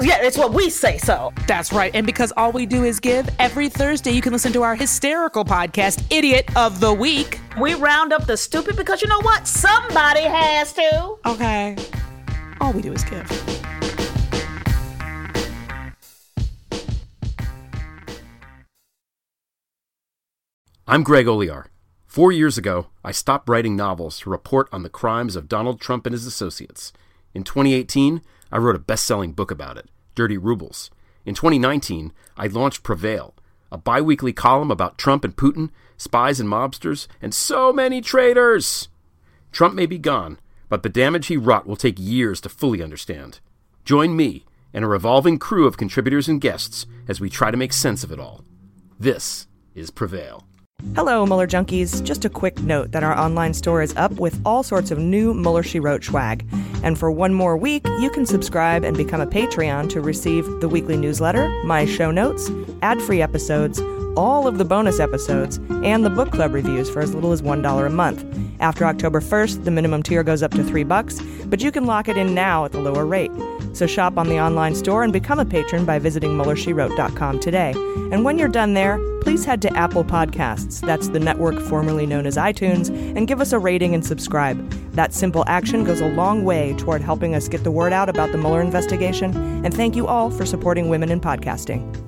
Yeah, it's what we say so. That's right. And because all we do is give, every Thursday you can listen to our hysterical podcast, Idiot of the Week. We round up the stupid because you know what? Somebody has to. Okay. All we do is give. I'm Greg Olear. Four years ago, I stopped writing novels to report on the crimes of Donald Trump and his associates. In 2018, I wrote a best selling book about it, Dirty Rubles. In 2019, I launched Prevail, a bi weekly column about Trump and Putin, spies and mobsters, and so many traitors. Trump may be gone, but the damage he wrought will take years to fully understand. Join me and a revolving crew of contributors and guests as we try to make sense of it all. This is Prevail. Hello, Mueller Junkies. Just a quick note that our online store is up with all sorts of new Mueller She Wrote swag. And for one more week, you can subscribe and become a Patreon to receive the weekly newsletter, my show notes, ad free episodes, all of the bonus episodes, and the book club reviews for as little as $1 a month. After October 1st, the minimum tier goes up to 3 bucks, but you can lock it in now at the lower rate. So shop on the online store and become a patron by visiting MuellerSheWrote.com today. And when you're done there, please head to Apple Podcasts, that's the network formerly known as iTunes, and give us a rating and subscribe. That simple action goes a long way toward helping us get the word out about the Mueller investigation. And thank you all for supporting women in podcasting.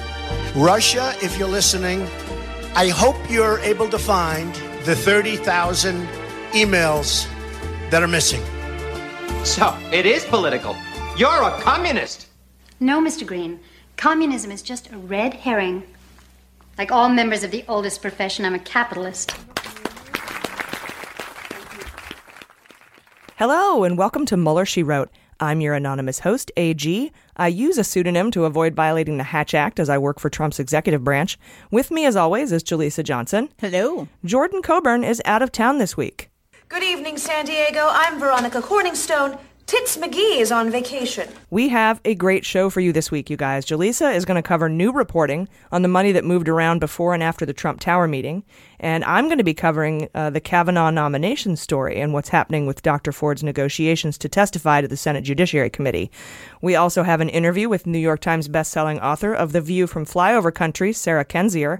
Russia, if you're listening, I hope you're able to find the 30,000 emails that are missing. So, it is political. You're a communist. No, Mr. Green. Communism is just a red herring. Like all members of the oldest profession, I'm a capitalist. Hello, and welcome to Mueller, She Wrote. I'm your anonymous host, AG. I use a pseudonym to avoid violating the Hatch Act as I work for Trump's executive branch. With me, as always, is Jaleesa Johnson. Hello. Jordan Coburn is out of town this week. Good evening, San Diego. I'm Veronica Corningstone. Tits McGee is on vacation. We have a great show for you this week, you guys. Jaleesa is going to cover new reporting on the money that moved around before and after the Trump Tower meeting. And I'm going to be covering uh, the Kavanaugh nomination story and what's happening with Dr. Ford's negotiations to testify to the Senate Judiciary Committee. We also have an interview with New York Times bestselling author of The View from Flyover Country, Sarah Kendzior,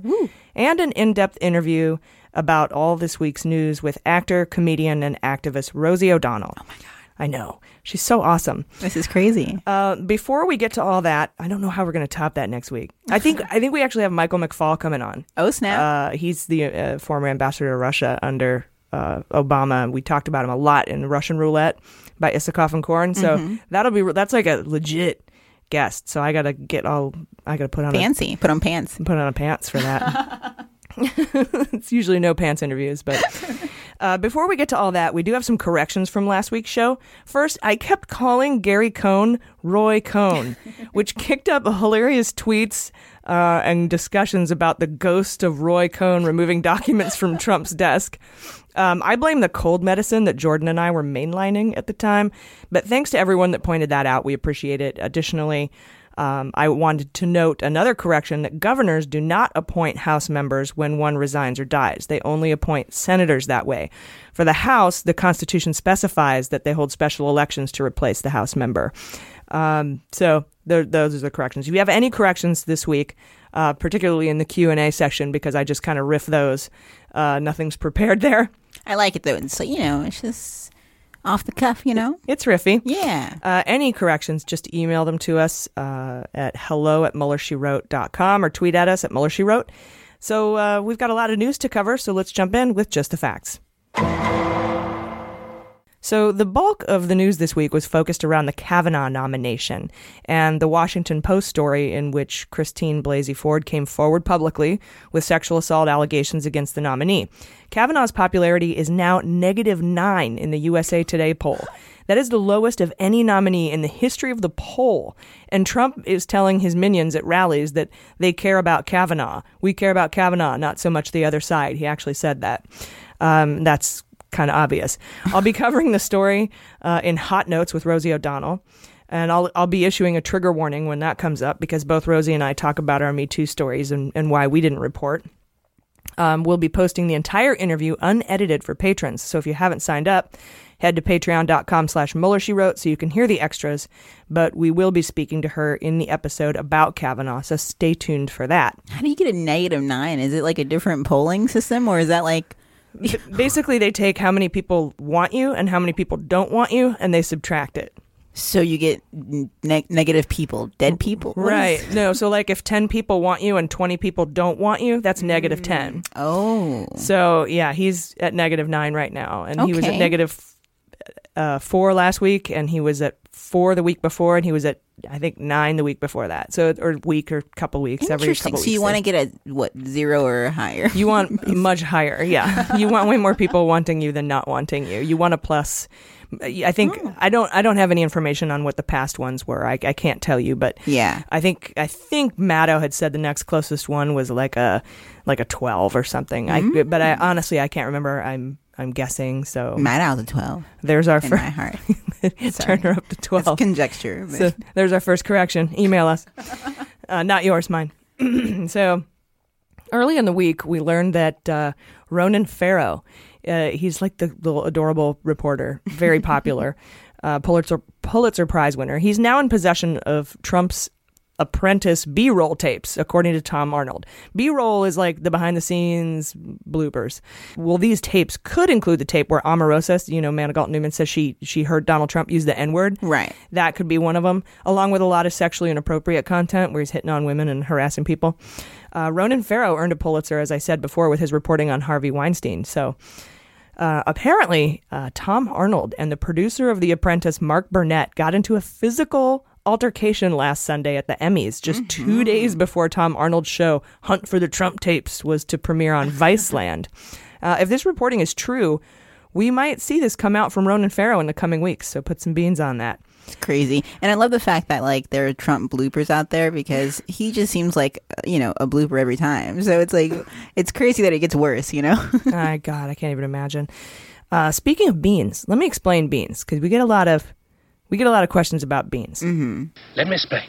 and an in depth interview about all this week's news with actor, comedian, and activist Rosie O'Donnell. Oh my God. I know. She's so awesome. This is crazy. Uh, before we get to all that, I don't know how we're going to top that next week. I think I think we actually have Michael McFaul coming on. Oh snap! Uh, he's the uh, former ambassador to Russia under uh, Obama. We talked about him a lot in Russian Roulette by Isikoff and Korn. So Mhm. that'll be that's like a legit guest. So I got to get all I got to put on Fancy. Put on pants. Put on a pants for that. it's usually no pants interviews, but uh, before we get to all that, we do have some corrections from last week's show. First, I kept calling Gary Cohn Roy Cohn, which kicked up hilarious tweets uh, and discussions about the ghost of Roy Cohn removing documents from Trump's desk. Um, I blame the cold medicine that Jordan and I were mainlining at the time, but thanks to everyone that pointed that out. We appreciate it. Additionally, um, I wanted to note another correction that governors do not appoint House members when one resigns or dies. They only appoint senators that way. For the House, the Constitution specifies that they hold special elections to replace the House member. Um, so there, those are the corrections. If you have any corrections this week, uh, particularly in the Q and A section, because I just kind of riff those, uh, nothing's prepared there. I like it though. So you know, it's just off the cuff, you know? It's riffy. Yeah. Uh, any corrections, just email them to us uh, at hello at muellershewrote.com or tweet at us at muellershewrote. So uh, we've got a lot of news to cover, so let's jump in with just the facts. So, the bulk of the news this week was focused around the Kavanaugh nomination and the Washington Post story in which Christine Blasey Ford came forward publicly with sexual assault allegations against the nominee. Kavanaugh's popularity is now negative nine in the USA Today poll. That is the lowest of any nominee in the history of the poll. And Trump is telling his minions at rallies that they care about Kavanaugh. We care about Kavanaugh, not so much the other side. He actually said that. Um, that's kind of obvious. I'll be covering the story uh, in hot notes with Rosie O'Donnell. And I'll, I'll be issuing a trigger warning when that comes up because both Rosie and I talk about our Me Too stories and, and why we didn't report. Um, we'll be posting the entire interview unedited for patrons. So if you haven't signed up, head to patreon.com slash Mueller She Wrote so you can hear the extras. But we will be speaking to her in the episode about Kavanaugh, so stay tuned for that. How do you get a negative nine? Is it like a different polling system or is that like Basically, they take how many people want you and how many people don't want you, and they subtract it. So you get ne- negative people, dead people, What right? is- No, so like if ten people want you and twenty people don't want you, that's negative ten. Oh, So yeah, he's at negative nine right now, and he was at negative uh, four last week, and he was at four the week before, and he was at I think nine the week before that. So or week or couple weeks every couple So you want to get a what zero or higher? You want much higher, yeah. You want way more people wanting you than not wanting you. You want a plus. I think Oh. I don't. I don't have any information on what the past ones were. I, I can't tell you, but Yeah. I think I think Maddow had said the next closest one was like a like a twelve or something. I mm. but I honestly I can't remember. I'm I'm guessing. So Matt of twelve. there's our in first my heart. turn her up to twelve. It's conjecture. but- So there's our first correction. Email us. Uh, not yours, mine. so early in the week, we learned that uh, Ronan Farrow, uh, he's like the little adorable reporter, very popular, uh, Pulitzer Pulitzer Prize winner. He's now in possession of Trump's apprentice b-roll tapes according to tom arnold. B-roll is like the behind the scenes bloopers. Well these tapes could include the tape where omarosa you know manigault newman says she she heard donald trump use the n-word. Right. That could be one of them along with a lot of sexually inappropriate content where he's hitting on women and harassing people. Uh, ronan farrow earned a pulitzer as i said before with his reporting on harvey weinstein. So uh, apparently, uh, Tom Arnold and the producer of The Apprentice, Mark Burnett, got into a physical altercation last Sunday at the Emmys, just two days before Tom Arnold's show, Hunt for the Trump Tapes, was to premiere on Viceland. Uh, if this reporting is true, we might see this come out from Ronan Farrow in the coming weeks, so put some beans on that. It's crazy. And I love the fact that like there are Trump bloopers out there because he just seems like you know a blooper every time. So it's like it's crazy that it gets worse. You know. My God, I can't even imagine. Uh, speaking of beans, let me explain beans because we get a lot of we get a lot of questions about beans. Mm-hmm. Let me explain.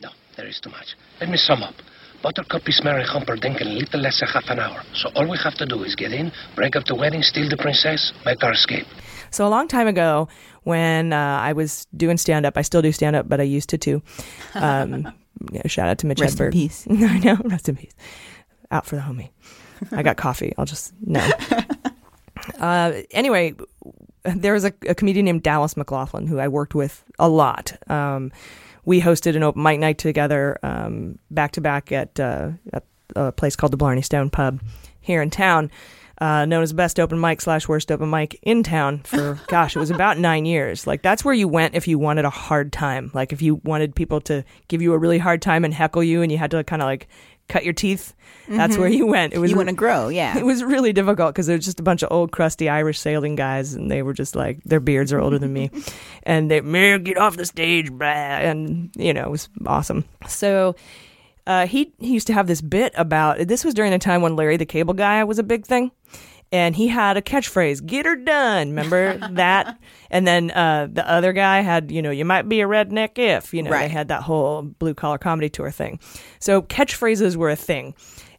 No, there is too much. Let me sum up. Buttercup is marrying Humperdinck in a little less than half an hour. So all we have to do is get in, break up the wedding, steal the princess, make our escape. So a long time ago, when uh, I was doing stand up, I still do stand up, but I used to too. Um, yeah, shout out to Mitch Rest in peace. I know, rest in peace. Out for the homie. I got coffee. I'll just no. Uh, anyway, there was a, a comedian named Dallas McLaughlin who I worked with a lot. Um, we hosted an open mic night together, um, back to back at uh, at a place called the Blarney Stone Pub here in town, uh, known as best open mic slash worst open mic in town for gosh, it was about nine years. Like that's where you went if you wanted a hard time. Like if you wanted people to give you a really hard time and heckle you, and you had to kind of like cut your teeth. That's Mhm. where you went. It was You wanna grow, yeah. It was really difficult because they're just a bunch of old, crusty Irish sailing guys, and they were just like their beards are older than me, and they Mayor, get off the stage, blah, and you know it was awesome. So. Uh, he, he used to have this bit about this was during the time when Larry the Cable Guy was a big thing, and he had a catchphrase, "Get her done." Remember that? And then uh, the other guy had, you know, you might be a redneck if, you know, they had that whole blue collar comedy tour thing. So catchphrases were a thing.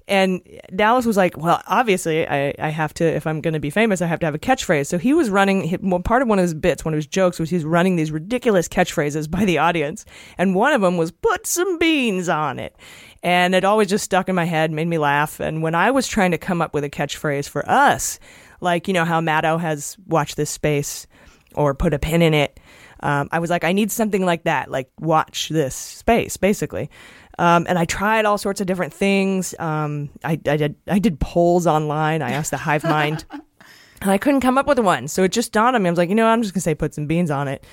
And Dallas was like, well, obviously, I, I have to, if I'm going to be famous, I have to have a catchphrase. So he was running, he- well, part of one of his bits, one of his jokes was he was running these ridiculous catchphrases by the audience. And one of them was, put some beans on it. And it always just stuck in my head, made me laugh. And when I was trying to come up with a catchphrase for us, like you know how Maddow has watched this space or put a pin in it. Um, I was like, I need something like that, like watch this space, basically. Um, and I tried all sorts of different things. Um, I, I did I did polls online. I asked the Hive Mind, and I couldn't come up with one. So it just dawned on me. I was like, you know, I'm just gonna say put some beans on it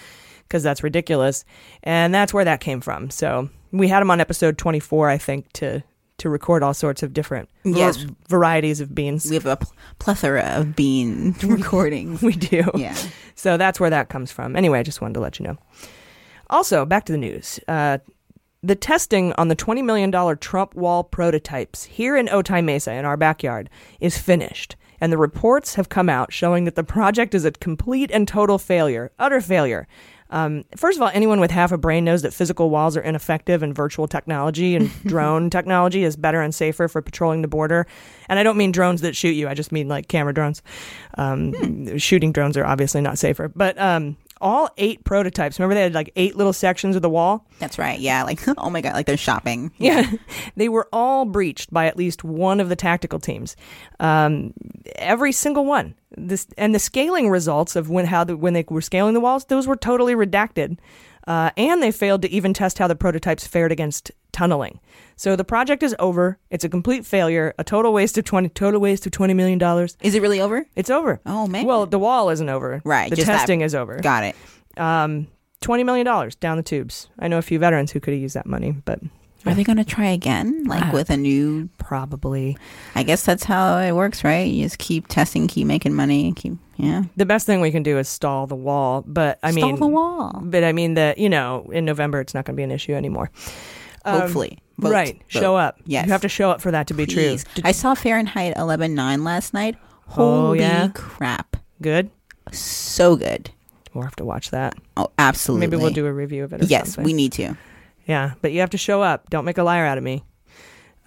because that's ridiculous, and that's where that came from. So we had him on episode 24, I think, to to record all sorts of different Yes. var- varieties of beans. We have a pl- plethora of bean recordings. we do. Yeah. So that's where that comes from. Anyway, I just wanted to let you know. Also, back to the news. Uh, the testing on the $20 million Trump wall prototypes here in Otay Mesa in our backyard is finished. And the reports have come out showing that the project is a complete and total failure, utter failure. Um, first of all, anyone with half a brain knows that physical walls are ineffective and virtual technology and drone technology is better and safer for patrolling the border. And I don't mean drones that shoot you, I just mean like camera drones. Um, Shooting drones are obviously not safer. But um, all eight prototypes, remember they had like eight little sections of the wall? That's right. Yeah. Like, oh my God, like they're shopping. Yeah. they were all breached by at least one of the tactical teams. Um, every single one. This and the scaling results of when how the, when they were scaling the walls, those were totally redacted. Uh, and they failed to even test how the prototypes fared against tunneling. So the project is over. It's a complete failure. A total waste of twenty total waste of twenty million dollars. Is it really over? It's over. Oh man. Well, the wall isn't over. Right, The testing is over. Got it. Um, twenty million dollars down the tubes. I know a few veterans who could have used that money, but Are they going to try again? Like Uh, with a new. Probably. I guess that's how it works, right? You just keep testing, keep making money, keep. Yeah. the best thing we can do is stall the wall. But I mean Stall mean, the wall. But I mean that you know, in November it's not going to be an issue anymore. Um, Hopefully. Vote. right. Vote. Show up. Yes. You have to show up for that to be Please. true. I saw Fahrenheit 11.9 last night. Oh, Holy yeah? crap. Good. So good. We'll have to watch that. Oh, absolutely. Maybe we'll do a review of it. Or Yes, something. we need to. Yeah, but you have to show up. Don't make a liar out of me.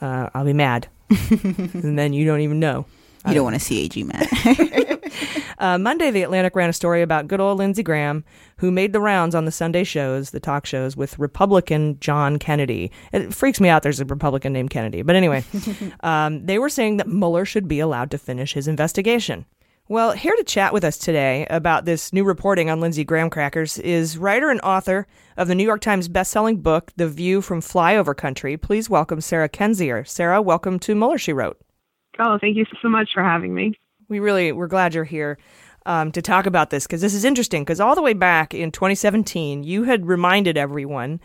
Uh, I'll be mad, and then you don't even know. You don't want to see AG mad. Uh, Monday, The Atlantic ran a story about good old Lindsey Graham, who made the rounds on the Sunday shows, the talk shows, with Republican John Kennedy. It freaks me out there's a Republican named Kennedy. But anyway, um, they were saying that Mueller should be allowed to finish his investigation. Well, here to chat with us today about this new reporting on Lindsey Graham crackers is writer and author of the New York Times bestselling book, The View from Flyover Country. Please welcome Sarah Kendzior. Sarah, welcome to Mueller, She Wrote. Oh, thank you so much for having me. We really we're glad you're here um, to talk about this because this is interesting. Because all the way back in 2017, you had reminded everyone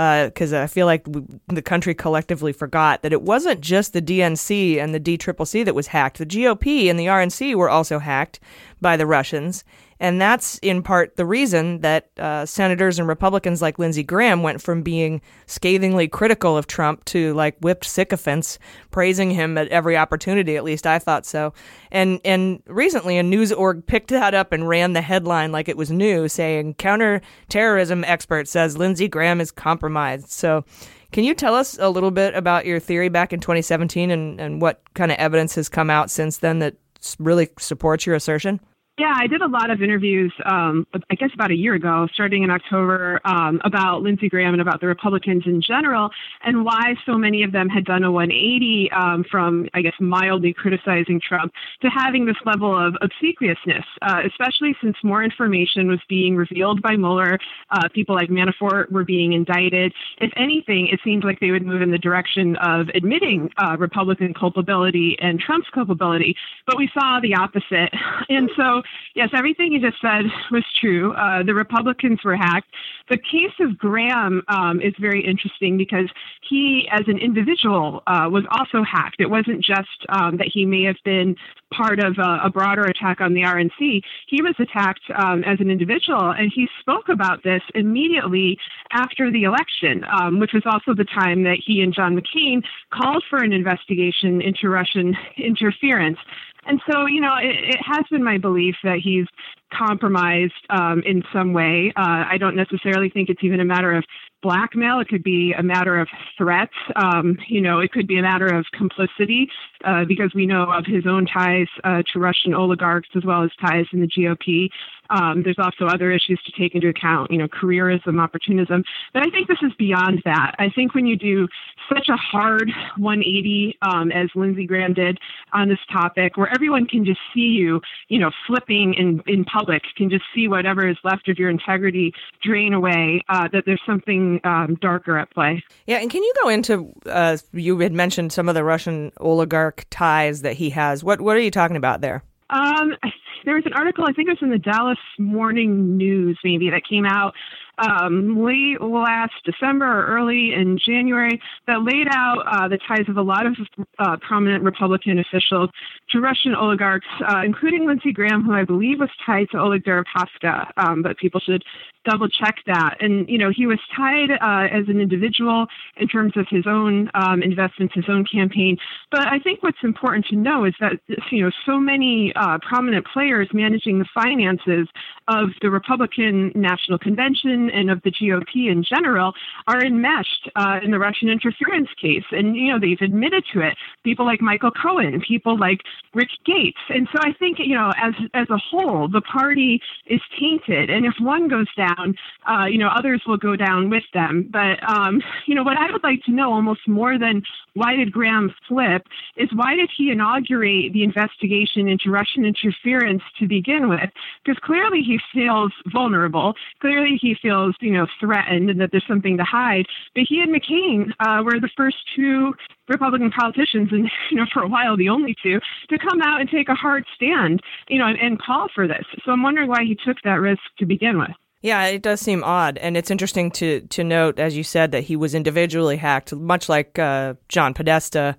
Uh, because I feel like we, the country collectively forgot that it wasn't just the DNC and the DCCC that was hacked. The GOP and the RNC were also hacked by the Russians. And that's in part the reason that uh, senators and Republicans like Lindsey Graham went from being scathingly critical of Trump to like whipped sycophants, praising him at every opportunity. At least I thought so. And and recently, a news org picked that up and ran the headline like it was new, saying counterterrorism expert says Lindsey Graham is compromised. So. Can you tell us a little bit about your theory back in 2017 and, and what kind of evidence has come out since then that really supports your assertion? Yeah, I did a lot of interviews, um, I guess about a year ago, starting in October, um, about Lindsey Graham and about the Republicans in general, and why so many of them had done a 180 um, from, I guess, mildly criticizing Trump to having this level of obsequiousness, uh, especially since more information was being revealed by Mueller. Uh, people like Manafort were being indicted. If anything, it seemed like they would move in the direction of admitting uh, Republican culpability and Trump's culpability, but we saw the opposite. And so, yes, everything you just said was true. Uh, the Republicans were hacked. The case of Graham um, is very interesting because he, as an individual, uh, was also hacked. It wasn't just um, that he may have been part of a, a broader attack on the RNC. He was attacked um, as an individual, and he spoke about this immediately after the election, um, which was also the time that he and John McCain called for an investigation into Russian interference. And so, you know, it, it has been my belief that he's compromised um, in some way. Uh, I don't necessarily think it's even a matter of blackmail. It could be a matter of threats. Um, you know, it could be a matter of complicity uh, because we know of his own ties uh, to Russian oligarchs as well as ties in the GOP. Um, there's also other issues to take into account, you know, careerism, opportunism. But I think this is beyond that. I think when you do such a hard 180, um, as Lindsey Graham did on this topic, where everyone can just see you, you know, flipping in, in public, can just see whatever is left of your integrity drain away, uh, that there's something um, darker at play. Yeah, and can you go into, uh, you had mentioned some of the Russian oligarch ties that he has. What, what are you talking about there? Um, there was an article, I think it was in the Dallas Morning News, maybe, that came out um, late last December or early in January that laid out uh, the ties of a lot of uh, prominent Republican officials to Russian oligarchs, uh, including Lindsey Graham, who I believe was tied to Oleg Deripaska, um, but people should double check that. And, you know, he was tied uh, as an individual in terms of his own um, investments, his own campaign. But I think what's important to know is that, you know, so many uh, prominent players managing the finances of the Republican National Convention and of the GOP in general are enmeshed uh, in the Russian interference case. And, you know, they've admitted to it. People like Michael Cohen, people like Rick Gates. And so I think, you know, as, as a whole, the party is tainted. And if one goes down, down, uh, you know, others will go down with them. But, um, you know, what I would like to know almost more than why did Graham flip is why did he inaugurate the investigation into Russian interference to begin with? Because clearly he feels vulnerable. Clearly he feels, you know, threatened and that there's something to hide. But he and McCain uh, were the first two Republican politicians, and you know, for a while the only two, to come out and take a hard stand, you know, and, and call for this. So I'm wondering why he took that risk to begin with. Yeah, it does seem odd, and it's interesting to to note, as you said, that he was individually hacked, much like uh, John Podesta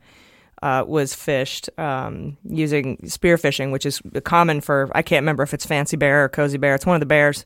uh, was phished um, using spear phishing, which is common for I can't remember if it's Fancy Bear or Cozy Bear. It's one of the bears.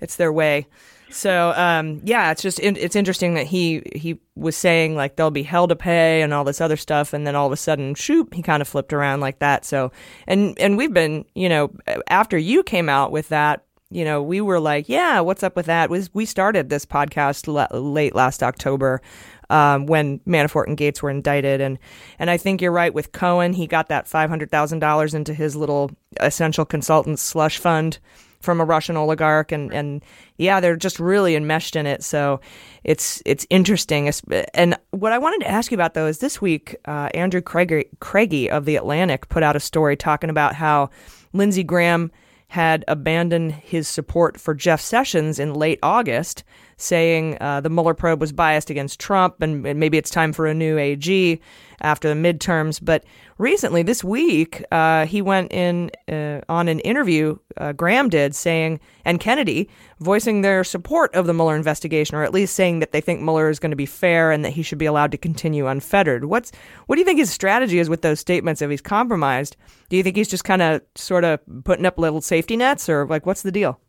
It's their way. So um, yeah, it's just it's interesting that he he was saying like there'll be hell to pay and all this other stuff, and then all of a sudden, shoot, he kind of flipped around like that. So and and we've been you know after you came out with that you know, we were like, yeah, what's up with that? We, we started this podcast late last October um, when Manafort and Gates were indicted. And, and I think you're right with Cohen. He got that $500,000 into his little essential consultant slush fund from a Russian oligarch. And, and yeah, they're just really enmeshed in it. So it's, it's interesting. And what I wanted to ask you about, though, is this week, uh, Andrew Craigie, Craigie of The Atlantic put out a story talking about how Lindsey Graham – had abandoned his support for Jeff Sessions in late August, saying uh, the Mueller probe was biased against Trump and, maybe it's time for a new AG after the midterms. But recently, this week, uh, he went in uh, on an interview, uh, Graham did, saying, and Kennedy, voicing their support of the Mueller investigation, or at least saying that they think Mueller is going to be fair and that he should be allowed to continue unfettered. What's What do you think his strategy is with those statements if he's compromised? Do you think he's just kind of sort of putting up little safety nets, or like what's the deal?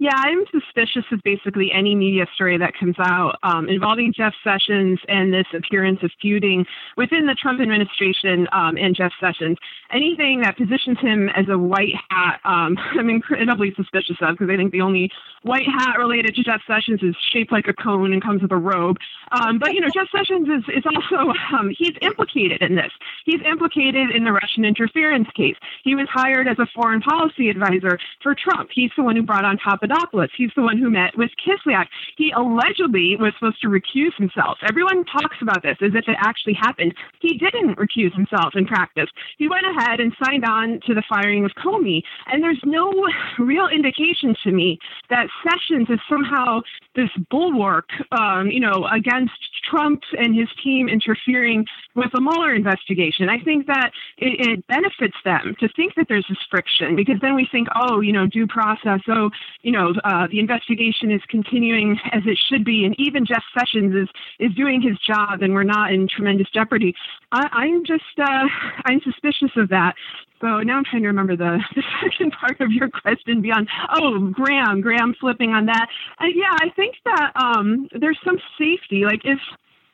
Yeah, I'm suspicious of basically any media story that comes out um, involving Jeff Sessions and this appearance of feuding within the Trump administration um, and Jeff Sessions. Anything that positions him as a white hat, um, I'm incredibly suspicious of because I think the only white hat related to Jeff Sessions is shaped like a cone and comes with a robe. Um, but you know, Jeff Sessions is, is also um, he's implicated in this. He's implicated in the Russian interference case. He was hired as a foreign policy advisor for Trump. He's the one who brought on top Papadopoulos. He's the one who met with Kislyak. He allegedly was supposed to recuse himself. Everyone talks about this as if it actually happened. He didn't recuse himself in practice. He went ahead and signed on to the firing of Comey. And there's no real indication to me that Sessions is somehow this bulwark, um, you know, against Trump and his team interfering with the Mueller investigation. I think that it, it benefits them to think that there's this friction because then we think, oh, you know, due process. Oh, you know, uh, the investigation is continuing as it should be, and even Jeff Sessions is is doing his job, and we're not in tremendous jeopardy. I, am just uh, I'm suspicious of that. So now I'm trying to remember the, the second part of your question beyond. Oh, Graham, Graham flipping on that. Uh, yeah, I think that um, there's some safety. Like if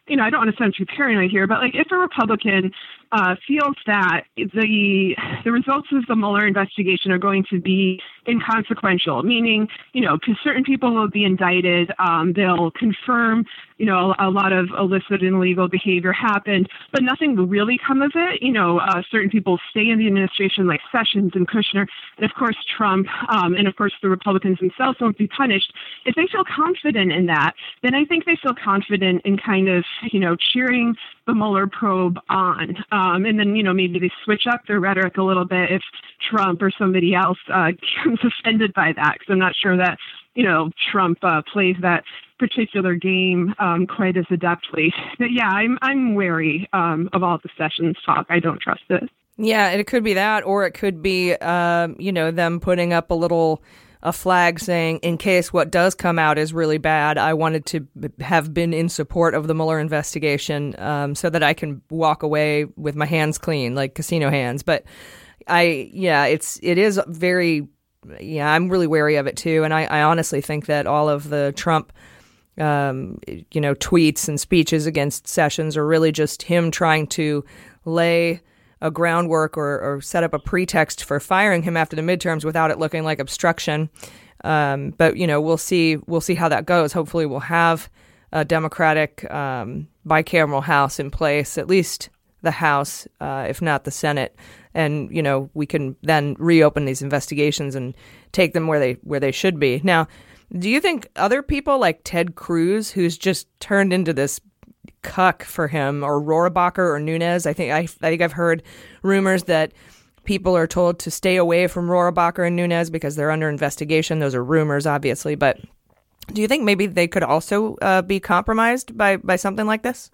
you know, I don't want to sound too paranoid here, but like if a Republican uh, feels that the the results of the Mueller investigation are going to be inconsequential, meaning, you know, because certain people will be indicted, um, they'll confirm, you know, a, lot of illicit and illegal behavior happened, but nothing will really come of it. You know, uh, certain people stay in the administration, like Sessions and Kushner, and of course Trump, um, and of course the Republicans themselves won't be punished. If they feel confident in that, then I think they feel confident in kind of, you know, cheering the Mueller probe on. Um, and then, you know, maybe they switch up their rhetoric a little bit if Trump or somebody else uh, offended by that, because I'm not sure that, you know, Trump uh, plays that particular game um, quite as adeptly. But yeah, I'm I'm wary um, of all the Sessions talk. I don't trust it. Yeah, it could be that, or it could be, um, you know, them putting up a little a flag saying, in case what does come out is really bad, I wanted to have been in support of the Mueller investigation um, so that I can walk away with my hands clean, like casino hands. But I, yeah, it's it is very, yeah, I'm really wary of it too, and I, I honestly think that all of the Trump. Um, you know, tweets and speeches against Sessions are really just him trying to lay a groundwork or, or set up a pretext for firing him after the midterms without it looking like obstruction. Um, but you know, we'll see. We'll see how that goes. Hopefully, we'll have a Democratic um, bicameral House in place, at least the House, uh, if not the Senate, and you know, we can then reopen these investigations and take them where they where they should be. Now, do you think other people like Ted Cruz, who's just turned into this cuck for him, or Rohrabacher or Nunes. I think I, I think I've heard rumors that people are told to stay away from Rohrabacher and Nunes because they're under investigation. Those are rumors, obviously, but do you think maybe they could also uh, be compromised by by something like this?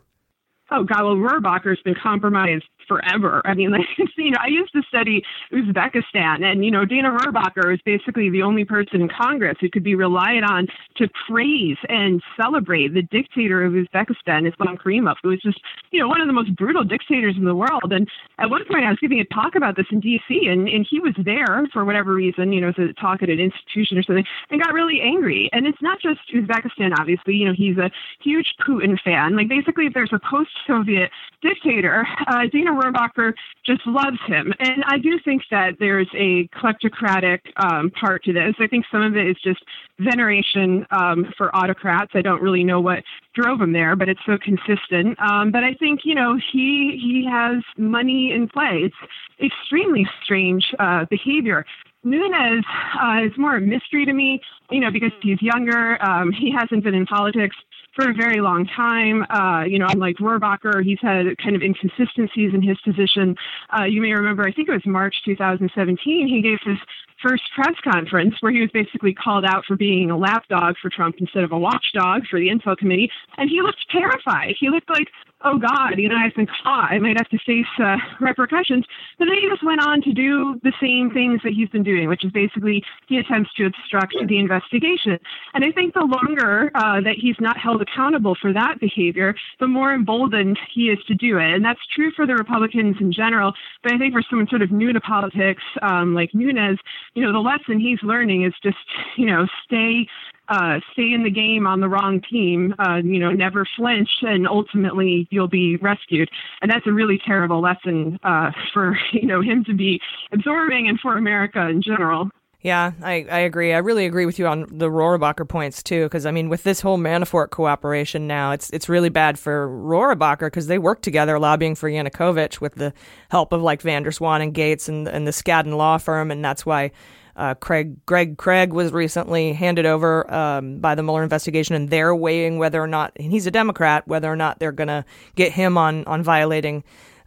Oh God, well, Rohrabacher's been compromised forever. I mean, like, you know, I used to study Uzbekistan, and you know, Dana Rohrabacher is basically the only person in Congress who could be relied on to praise and celebrate the dictator of Uzbekistan, Islam Karimov, who was just, you know, one of the most brutal dictators in the world. And at one point, I was giving a talk about this in D.C., and and he was there for whatever reason, you know, to talk at an institution or something, and got really angry. And it's not just Uzbekistan, obviously. You know, he's a huge Putin fan. Like, basically, if there's a post-Soviet dictator, uh, Dana Rohrabacher just loves him. And I do think that there's a kleptocratic um, part to this. I think some of it is just veneration um, for autocrats. I don't really know what drove him there, but it's so consistent. Um, but I think, you know, he, he has money in play. It's extremely strange uh, behavior. Nunes uh, is more a mystery to me, you know, because he's younger. Um, he hasn't been in politics for a very long time. Uh, you know, unlike Rohrabacher, he's had kind of inconsistencies in his position. Uh, you may remember, I think it was March 2017, he gave his first press conference where he was basically called out for being a lapdog for Trump instead of a watchdog for the Intel Committee. And he looked terrified. He looked like, oh God, you know, I've been caught. I might have to face uh, repercussions. But then he just went on to do the same things that he's been doing, which is basically he attempts to obstruct the investigation. And I think the longer uh, that he's not held accountable for that behavior, the more emboldened he is to do it. And that's true for the Republicans in general. But I think for someone sort of new to politics, um, like Nunes, you know, the lesson he's learning is just, you know, stay uh, stay in the game on the wrong team, uh, you know, never flinch, and ultimately you'll be rescued. And that's a really terrible lesson uh, for you know him to be absorbing, and for America in general. Yeah, I, I agree. I really agree with you on the Rohrabacher points too, because I mean, with this whole Manafort cooperation now, it's it's really bad for Rohrabacher because they work together lobbying for Yanukovych with the help of like Van der Zwaan and Gates and and the Skadden law firm, and that's why uh, Craig Greg Craig was recently handed over um, by the Mueller investigation, and they're weighing whether or not and he's a Democrat, whether or not they're going to get him on on violating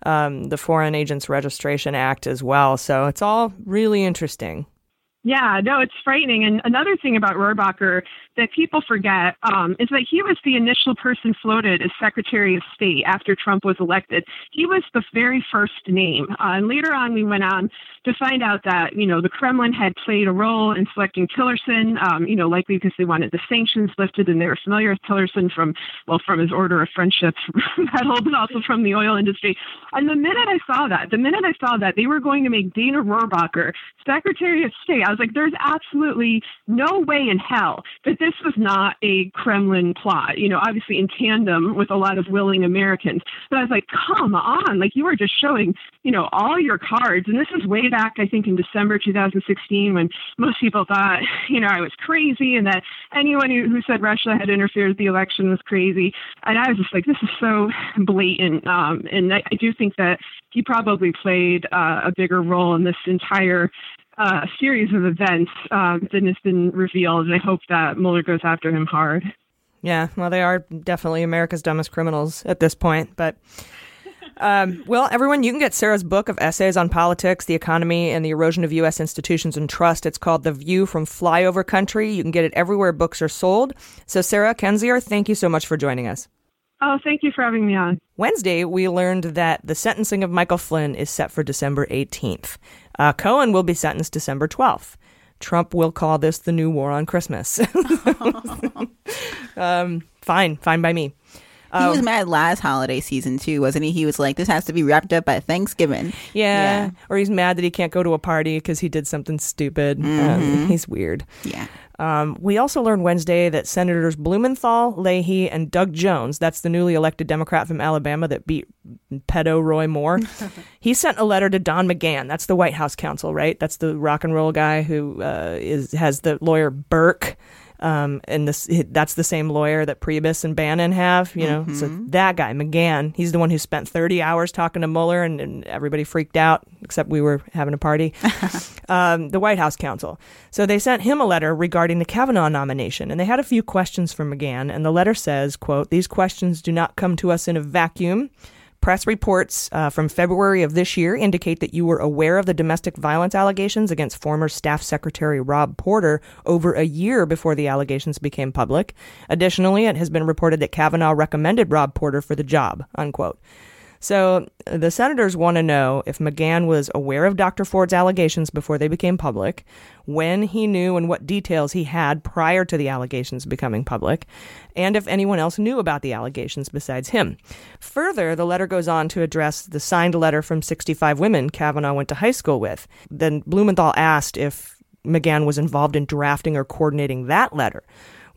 um, the Foreign Agents Registration Act as well. So it's all really interesting. Yeah, no, it's frightening. And another thing about Rohrabacher that people forget um, is that he was the initial person floated as Secretary of State after Trump was elected. He was the very first name. Uh, and later on, we went on to find out that, you know, the Kremlin had played a role in selecting Tillerson, um, you know, likely because they wanted the sanctions lifted and they were familiar with Tillerson from, well, from his Order of Friendship medal, but also from the oil industry. And the minute I saw that, the minute I saw that they were going to make Dana Rohrabacher Secretary of State, I was like, there's absolutely no way in hell that this was not a Kremlin plot. You know, obviously in tandem with a lot of willing Americans. But I was like, come on, like you are just showing, you know, all your cards. And this is way back, I think, in December 2016 when most people thought, you know, I was crazy and that anyone who, who said Russia had interfered with the election was crazy. And I was just like, this is so blatant. Um, and I, I do think that he probably played uh, a bigger role in this entire uh, series of events uh, than has been revealed. And I hope that Mueller goes after him hard. Yeah, well, they are definitely America's dumbest criminals at this point. But, um, well, everyone, you can get Sarah's book of essays on politics, the economy, and the erosion of U.S. institutions and trust. It's called The View from Flyover Country. You can get it everywhere books are sold. So, Sarah Kendzior, thank you so much for joining us. Oh, thank you for having me on. Wednesday, we learned that the sentencing of Michael Flynn is set for December 18th. Uh, Cohen will be sentenced December 12th. Trump will call this the new war on Christmas. um, fine, fine by me. He was mad last holiday season too, wasn't he? He was like, "This has to be wrapped up by Thanksgiving." Yeah. Yeah. Or he's mad that he can't go to a party because he did something stupid. Um, Mhm. he's weird. Yeah. Um, we also learned Wednesday that Senators Blumenthal, Leahy, and Doug Jones, that's the newly elected Democrat from Alabama that beat pedo Roy Moore, he sent a letter to Don McGahn. That's the White House counsel, right? That's the rock and roll guy who uh, is has the lawyer Burck. Um, and this that's the same lawyer that Priebus and Bannon have, you know. So that guy, McGahn, he's the one who spent 30 hours talking to Mueller and, and everybody freaked out, except we were having a party. um, the White House counsel. So they sent him a letter regarding the Kavanaugh nomination, and they had a few questions for McGahn. And the letter says, "quote These questions do not come to us in a vacuum." Press reports uh, from February of this year indicate that you were aware of the domestic violence allegations against former Staff Secretary Rob Porter over a year before the allegations became public. Additionally, it has been reported that Kavanaugh recommended Rob Porter for the job. Unquote. So uh, the senators want to know if McGahn was aware of Dr. Ford's allegations before they became public, when he knew and what details he had prior to the allegations becoming public, and if anyone else knew about the allegations besides him. Further, the letter goes on to address the signed letter from 65 women Kavanaugh went to high school with. Then Blumenthal asked if McGahn was involved in drafting or coordinating that letter.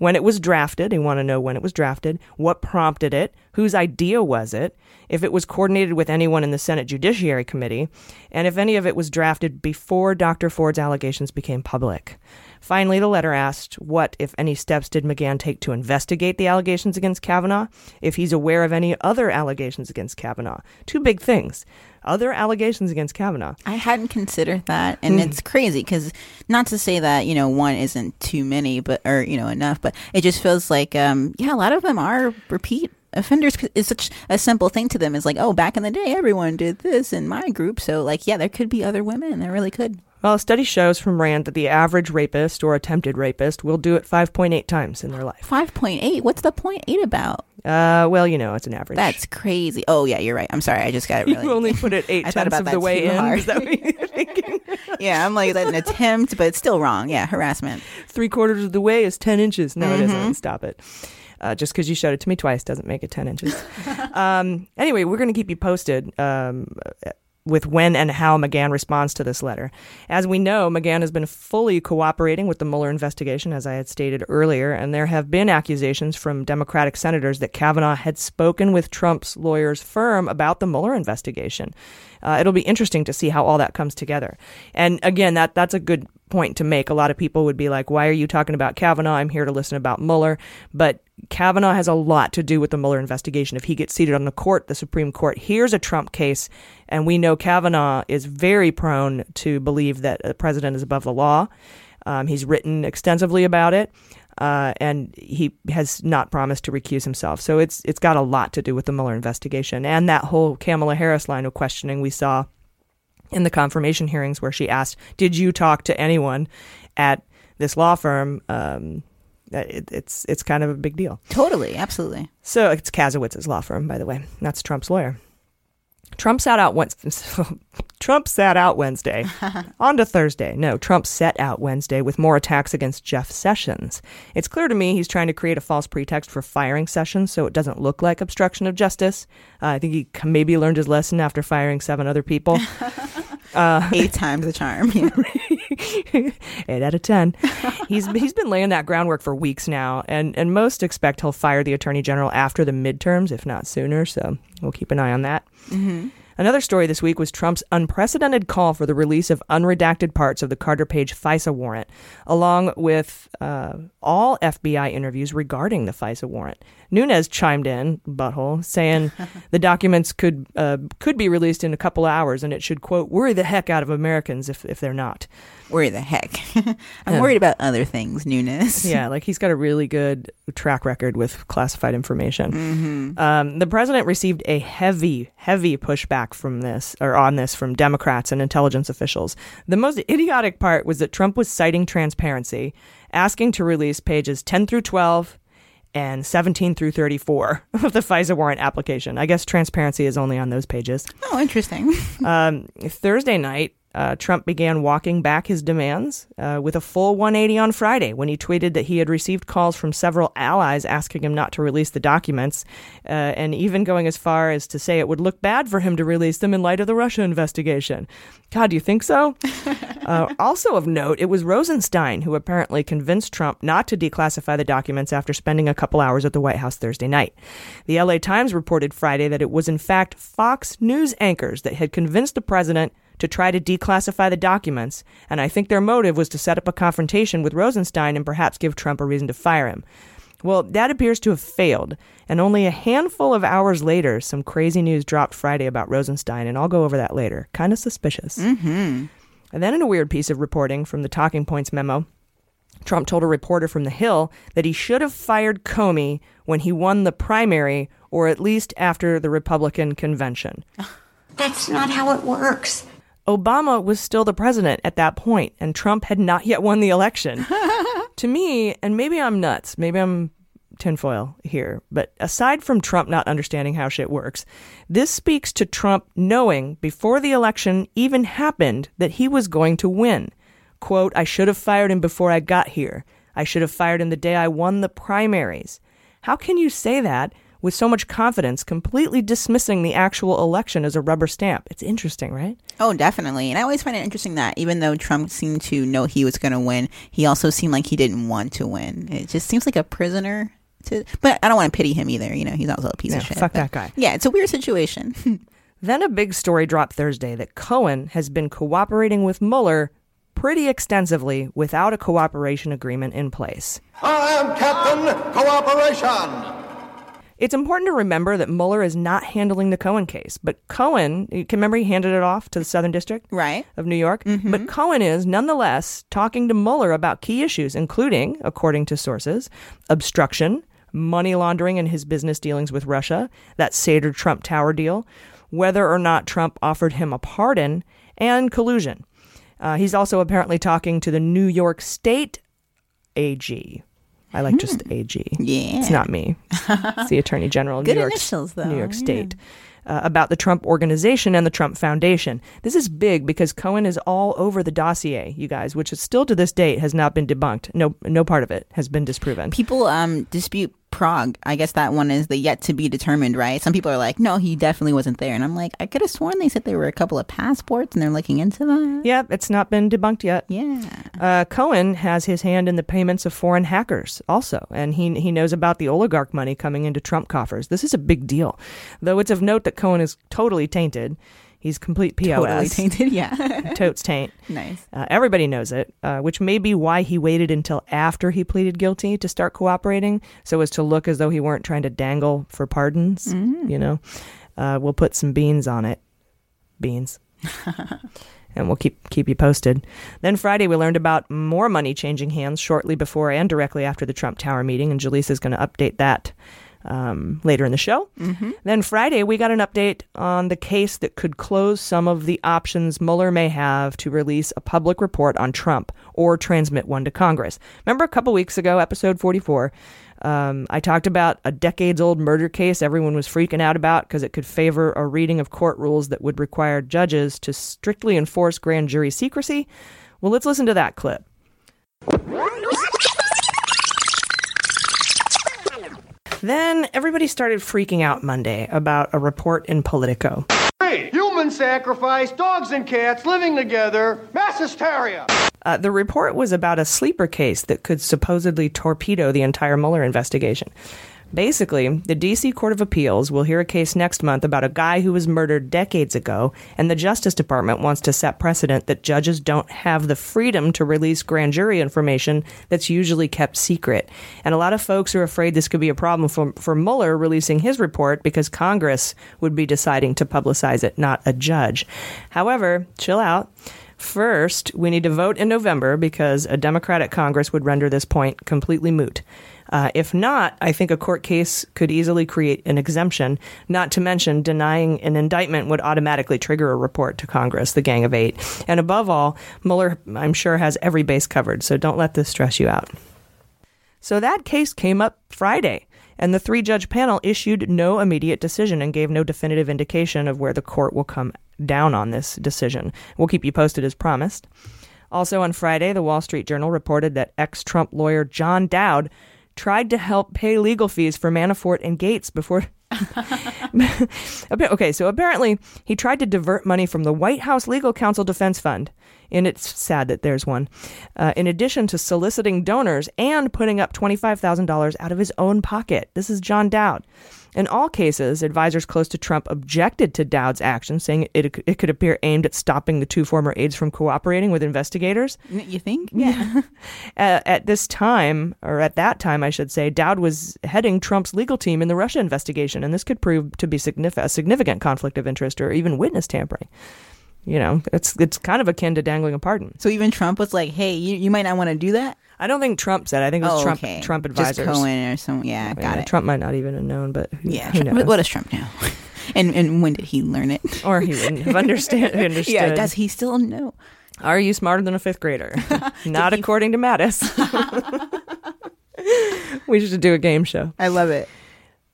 When it was drafted, they want to know when it was drafted, what prompted it, whose idea was it, if it was coordinated with anyone in the Senate Judiciary Committee, and if any of it was drafted before Dr. Ford's allegations became public. Finally, the letter asked what, if any, steps did McGahn take to investigate the allegations against Kavanaugh, if he's aware of any other allegations against Kavanaugh. Two big things. Other allegations against Kavanaugh. I hadn't considered that, and Hmm. it's crazy because not to say that you know one isn't too many, but or you know enough, but it just feels like um yeah, a lot of them are repeat offenders. 'cause It's such a simple thing to them. It's like oh, back in the day, everyone did this in my group, so like yeah, there could be other women. There really could. Well, a study shows from RAND that the average rapist or attempted rapist will do it 5.8 times in their life. Five point eight. What's the point eight about? Uh, well, you know, it's an average. That's crazy. Oh yeah, you're right. I'm sorry. I just got it really. You only put it eight I thought tenths about of the way in. hard. Is that what you're thinking? yeah, I'm like that an attempt, but it's still wrong. Yeah, harassment. Three quarters of the way is 10 inches. No, it Mhm. isn't. Stop it. Uh, just because you showed it to me twice doesn't make it 10 inches. um, anyway, we're going to keep you posted um, with when and how McGahn responds to this letter. As we know, McGahn has been fully cooperating with the Mueller investigation, as I had stated earlier, and there have been accusations from Democratic senators that Kavanaugh had spoken with Trump's lawyer's firm about the Mueller investigation. Uh, it'll be interesting to see how all that comes together. And again, that that's a good point to make. A lot of people would be like, "Why are you talking about Kavanaugh? I'm here to listen about Mueller." But Kavanaugh has a lot to do with the Mueller investigation. If he gets seated on the court, the Supreme Court hears a Trump case, and we know Kavanaugh is very prone to believe that the president is above the law. Um, he's written extensively about it. Uh, and he has not promised to recuse himself. So it's it's got a lot to do with the Mueller investigation and that whole Kamala Harris line of questioning we saw in the confirmation hearings, where she asked, "Did you talk to anyone at this law firm?" Um, it, it's it's kind of a big deal. Totally, absolutely. So it's Kasowitz's law firm, by the way. That's Trump's lawyer. Trump sat out Wednesday. Trump sat out Wednesday. On to Thursday. No, Trump set out Wednesday with more attacks against Jeff Sessions. It's clear to me he's trying to create a false pretext for firing Sessions so it doesn't look like obstruction of justice. Uh, I think he maybe learned his lesson after firing seven other people. Uh, Eight times the charm. Yeah. eight out of ten. he's he's been laying that groundwork for weeks now, and and most expect he'll fire the attorney general after the midterms, if not sooner. So we'll keep an eye on that. Mm-hmm. Another story this week was Trump's unprecedented call for the release of unredacted parts of the Carter Page FISA warrant, along with uh, all FBI interviews regarding the FISA warrant. Nunes chimed in, butthole, saying the documents could uh, could be released in a couple hours, and it should quote worry the heck out of Americans if if they're not. Worry the heck. I'm Yeah. worried about other things, Nunes. Yeah, like he's got a really good track record with classified information. Mhm. Um, the president received a heavy, heavy pushback from this or on this from Democrats and intelligence officials. The most idiotic part was that Trump was citing transparency, asking to release pages 10 through 12 and 17 through 34 of the FISA warrant application. I guess transparency is only on those pages. Oh, interesting. Um, Thursday night, uh, Trump began walking back his demands uh, with a full 180 on Friday when he tweeted that he had received calls from several allies asking him not to release the documents, uh, and even going as far as to say it would look bad for him to release them in light of the Russia investigation. God, do you think so? uh, also of note, it was Rosenstein who apparently convinced Trump not to declassify the documents after spending a couple hours at the White House Thursday night. The LA Times reported Friday that it was in fact Fox News anchors that had convinced the president to try to declassify the documents, and I think their motive was to set up a confrontation with Rosenstein and perhaps give Trump a reason to fire him. Well, that appears to have failed, and only a handful of hours later, some crazy news dropped Friday about Rosenstein, and I'll go over that later. Kind of suspicious. Mm-hmm. And then, in a weird piece of reporting from the Talking Points memo, Trump told a reporter from The Hill that he should have fired Comey when he won the primary, or at least after the Republican convention. That's not how it works. Obama was still the president at that point, and Trump had not yet won the election. to me, and maybe I'm nuts, maybe I'm tinfoil here, but aside from Trump not understanding how shit works, this speaks to Trump knowing before the election even happened that he was going to win. Quote, I should have fired him before I got here. I should have fired him the day I won the primaries. How can you say that with so much confidence, completely dismissing the actual election as a rubber stamp? It's interesting, right? Oh, definitely. And I always find it interesting that even though Trump seemed to know he was going to win, he also seemed like he didn't want to win. It just seems like a prisoner. To, but I don't want to pity him either. You know, he's also a piece Yeah, of shit. fuck that guy. Yeah, it's a weird situation. Then a big story dropped Thursday that Cohen has been cooperating with Mueller pretty extensively without a cooperation agreement in place. I am Captain Cooperation. It's important to remember that Mueller is not handling the Cohen case, but Cohen, you can remember he handed it off to the Southern District right. of New York, but Cohen is nonetheless talking to Mueller about key issues, including, according to sources, obstruction, money laundering and his business dealings with Russia, that Sater Trump Tower deal, whether or not Trump offered him a pardon, and collusion. Uh, he's also apparently talking to the New York State AG. I like just AG. Yeah. It's not me. It's the Attorney General of Good New York, initials, though. New York. State. Uh, about the Trump Organization and the Trump Foundation. This is big because Cohen is all over the dossier, you guys, which is still to this date has not been debunked. No, no part of it has been disproven. People um dispute Prague. I guess that one is the yet to be determined, right? Some people are like, no, he definitely wasn't there. And I'm like, I could have sworn they said there were a couple of passports and they're looking into that. Yeah, it's not been debunked yet. Yeah. Uh, Cohen has his hand in the payments of foreign hackers also, and he he knows about the oligarch money coming into Trump coffers. This is a big deal, though it's of note that Cohen is totally tainted. He's complete POS. Totally tainted, yeah. Totes taint. Nice. Uh, everybody knows it, uh, which may be why he waited until after he pleaded guilty to start cooperating, so as to look as though he weren't trying to dangle for pardons. Mm. You know, uh, we'll put some beans on it. Beans. and we'll keep keep you posted. Then Friday we learned about more money changing hands shortly before and directly after the Trump Tower meeting, and Jaleesa is going to update that um, later in the show. Mhm. Then Friday we got an update on the case that could close some of the options Mueller may have to release a public report on Trump or transmit one to Congress. Remember a couple weeks ago, episode forty four. Um, I talked about a decades old murder case everyone was freaking out about because it could favor a reading of court rules that would require judges to strictly enforce grand jury secrecy. Well, let's listen to that clip. Then everybody started freaking out Monday about a report in Politico. Hey, human sacrifice, dogs and cats living together, mass hysteria. Uh, the report was about a sleeper case that could supposedly torpedo the entire Mueller investigation. Basically, the D.C. Court of Appeals will hear a case next month about a guy who was murdered decades ago, and the Justice Department wants to set precedent that judges don't have the freedom to release grand jury information that's usually kept secret. And a lot of folks are afraid this could be a problem for, for Mueller releasing his report because Congress would be deciding to publicize it, not a judge. However, chill out. First, we need to vote in November because a Democratic Congress would render this point completely moot. Uh, if not, I think a court case could easily create an exemption, not to mention denying an indictment would automatically trigger a report to Congress, the Gang of Eight. And above all, Mueller, I'm sure, has every base covered, so don't let this stress you out. So that case came up Friday, and the three judge panel issued no immediate decision and gave no definitive indication of where the court will come down on this decision. We'll keep you posted as promised. Also on Friday, the Wall Street Journal reported that ex Trump lawyer John Dowd tried to help pay legal fees for Manafort and Gates before. okay, so apparently he tried to divert money from the White House Legal Counsel Defense Fund, and it's sad that there's one, uh, in addition to soliciting donors and putting up $25,000 out of his own pocket. This is John Dowd. In all cases, advisors close to Trump objected to Dowd's action, saying it, it could appear aimed at stopping the two former aides from cooperating with investigators. You think? Yeah. at, at this time, or at that time, I should say, Dowd was heading Trump's legal team in the Russia investigation, and this could prove to be significant, a significant conflict of interest or even witness tampering. You know, it's it's kind of akin to dangling a pardon. So even Trump was like, "Hey, you, you might not want to do that." I don't think Trump said. I think it was Oh, Trump okay. Trump Just. Cohen or some. Yeah, got it. Trump might not even have known, but who, Yeah, who Trump- knows? what does Trump know? and and when did he learn it? Or he wouldn't have understand, understood. Yeah, does he still know? Are you smarter than a fifth grader? Not according to Mattis. we should do a game show. I love it.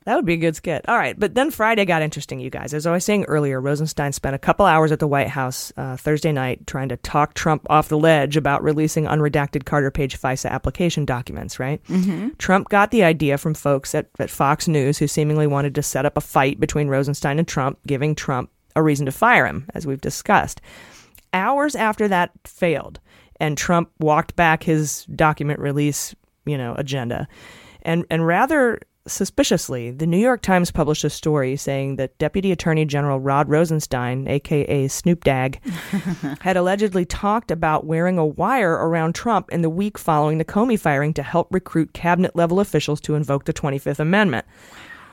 That would be a good skit. All right, but then Friday got interesting, you guys. As I was saying earlier, Rosenstein spent a couple hours at the White House uh, Thursday night trying to talk Trump off the ledge about releasing unredacted Carter Page FISA application documents, right? Mhm. Trump got the idea from folks at, at Fox News who seemingly wanted to set up a fight between Rosenstein and Trump, giving Trump a reason to fire him, as we've discussed. Hours after that failed, and Trump walked back his document release, you know, agenda, and and rather suspiciously, the New York Times published a story saying that Deputy Attorney General Rod Rosenstein, aka Snoop Dagg, had allegedly talked about wearing a wire around Trump in the week following the Comey firing to help recruit cabinet level officials to invoke the 25th Amendment.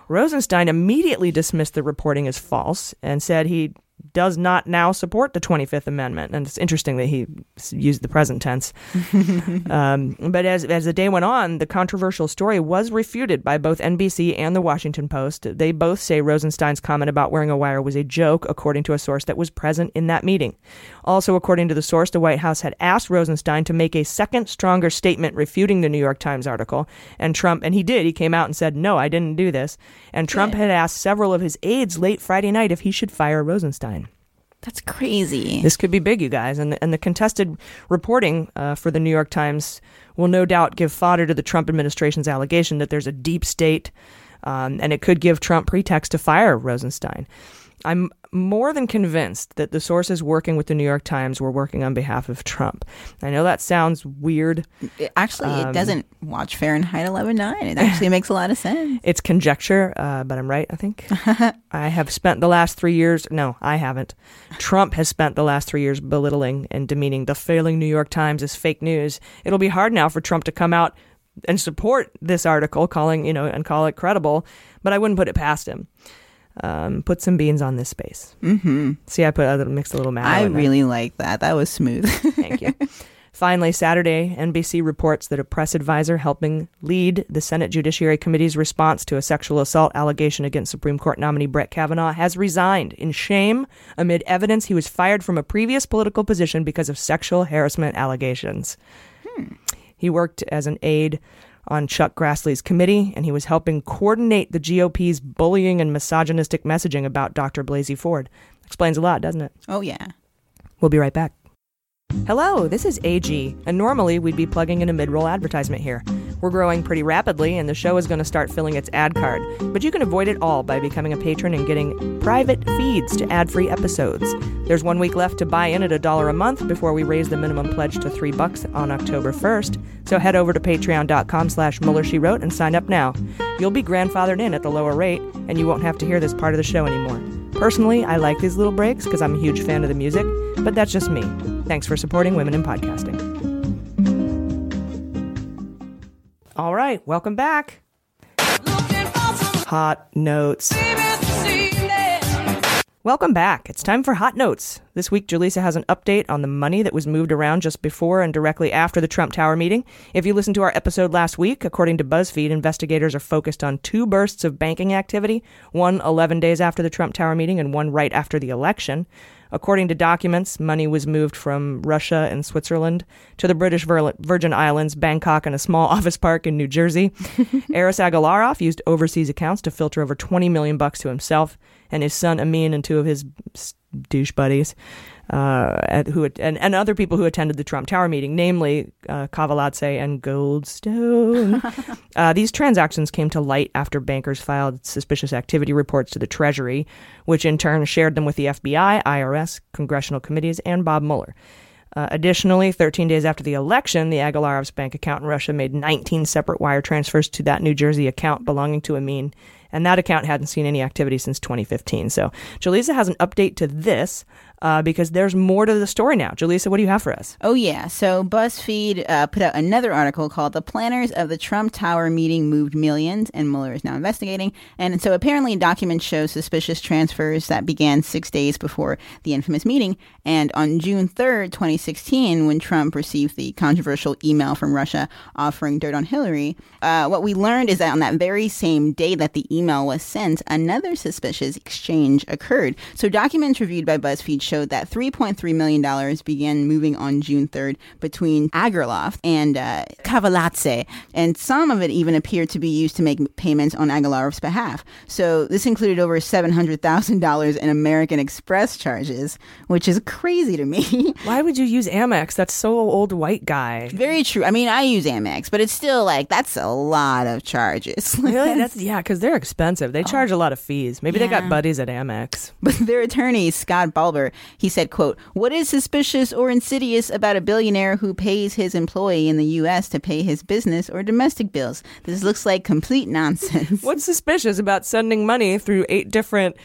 Rosenstein immediately dismissed the reporting as false and said he does not now support the 25th Amendment. And it's interesting that he used the present tense. um, but as, as the day went on, the controversial story was refuted by both NBC and the Washington Post. They both say Rosenstein's comment about wearing a wire was a joke, according to a source that was present in that meeting. Also, according to the source, the White House had asked Rosenstein to make a second, stronger statement refuting the New York Times article. And Trump, and he did, he came out and said, No, I didn't do this. And Trump had asked several of his aides late Friday night if he should fire Rosenstein. That's crazy. This could be big, you guys. And the, and the contested reporting uh, for the New York Times will no doubt give fodder to the Trump administration's allegation that there's a deep state, um, and it could give Trump pretext to fire Rosenstein. I'm more than convinced that the sources working with the New York Times were working on behalf of Trump. I know that sounds weird. Actually, Um, it doesn't watch Fahrenheit 11.9. It actually makes a lot of sense. It's conjecture, uh, but I'm right, I think. I have spent the last three years, no, I haven't. Trump has spent the last three years belittling and demeaning the failing New York Times as fake news. It'll be hard now for Trump to come out and support this article, calling, you know, and call it credible, but I wouldn't put it past him. Um, put some beans on this space. Mm-hmm. See, I put a little, mixed a little mallow I really like that. That was smooth. Thank you. Finally, Saturday, NBC reports that a press advisor helping lead the Senate Judiciary Committee's response to a sexual assault allegation against Supreme Court nominee Brett Kavanaugh has resigned in shame amid evidence he was fired from a previous political position because of sexual harassment allegations. He worked as an aide on Chuck Grassley's committee, and he was helping coordinate the GOP's bullying and misogynistic messaging about Dr. Blasey Ford. Explains a lot, doesn't it? oh, yeah. We'll be right back. Hello, this is AG, and normally we'd be plugging in a mid roll advertisement here. We're growing pretty rapidly, and the show is going to start filling its ad card. But you can avoid it all by becoming a patron and getting private feeds to ad free episodes. There's one week left to buy in at a dollar a month before we raise the minimum pledge to three bucks on October 1st. So head over to patreon.com slash Mueller She Wrote and sign up now. You'll be grandfathered in at the lower rate, and you won't have to hear this part of the show anymore. Personally, I like these little breaks because I'm a huge fan of the music, but that's just me. Thanks for supporting women in podcasting. All right, welcome back. Hot notes. Welcome back. It's time for Hot Notes. This week, Jaleesa has an update on the money that was moved around just before and directly after the Trump Tower meeting. If you listened to our episode last week, according to BuzzFeed, investigators are focused on two bursts of banking activity one 11 days after the Trump Tower meeting and one right after the election. According to documents, money was moved from Russia and Switzerland to the British Virgin Islands, Bangkok, and a small office park in New Jersey. Aras Agalarov used overseas accounts to filter over 20 million bucks to himself and his son Emin and two of his douche buddies, uh, who and, and other people who attended the Trump Tower meeting, namely uh, Kaveladze and Goldstone. uh, these transactions came to light after bankers filed suspicious activity reports to the Treasury, which in turn shared them with the FBI, IRS, congressional committees, and Bob Mueller. Uh, additionally, 13 days after the election, the Agalarov's bank account in Russia made 19 separate wire transfers to that New Jersey account belonging to Emin and that account hadn't seen any activity since 2015. So Jaleesa has an update to this uh, because there's more to the story now. Jaleesa, what do you have for us? Oh, yeah. So BuzzFeed uh, put out another article called The Planners of the Trump Tower Meeting Moved Millions, and Mueller is now investigating. And so apparently, documents show suspicious transfers that began six days before the infamous meeting. And on June 3rd, 2016, when Trump received the controversial email from Russia offering dirt on Hillary, uh, what we learned is that on that very same day that the email was sent, another suspicious exchange occurred. So documents reviewed by BuzzFeed showed that $3.3 million began moving on June 3rd between Agalarov and uh, and some of it even appeared to be used to make payments on Agalarov's behalf. So this included over $700,000 in American Express charges, which is crazy to me. Why would you use Amex? That's so old white guy. Very true. I mean, I use Amex, but it's still like that's a lot of charges. really? That's yeah, because they're expensive. They charge a lot of fees. Maybe they got buddies at Amex. But their attorney, Scott Balber, he said, quote, What is suspicious or insidious about a billionaire who pays his employee in the U.S. to pay his business or domestic bills? This looks like complete nonsense. What's suspicious about sending money through eight different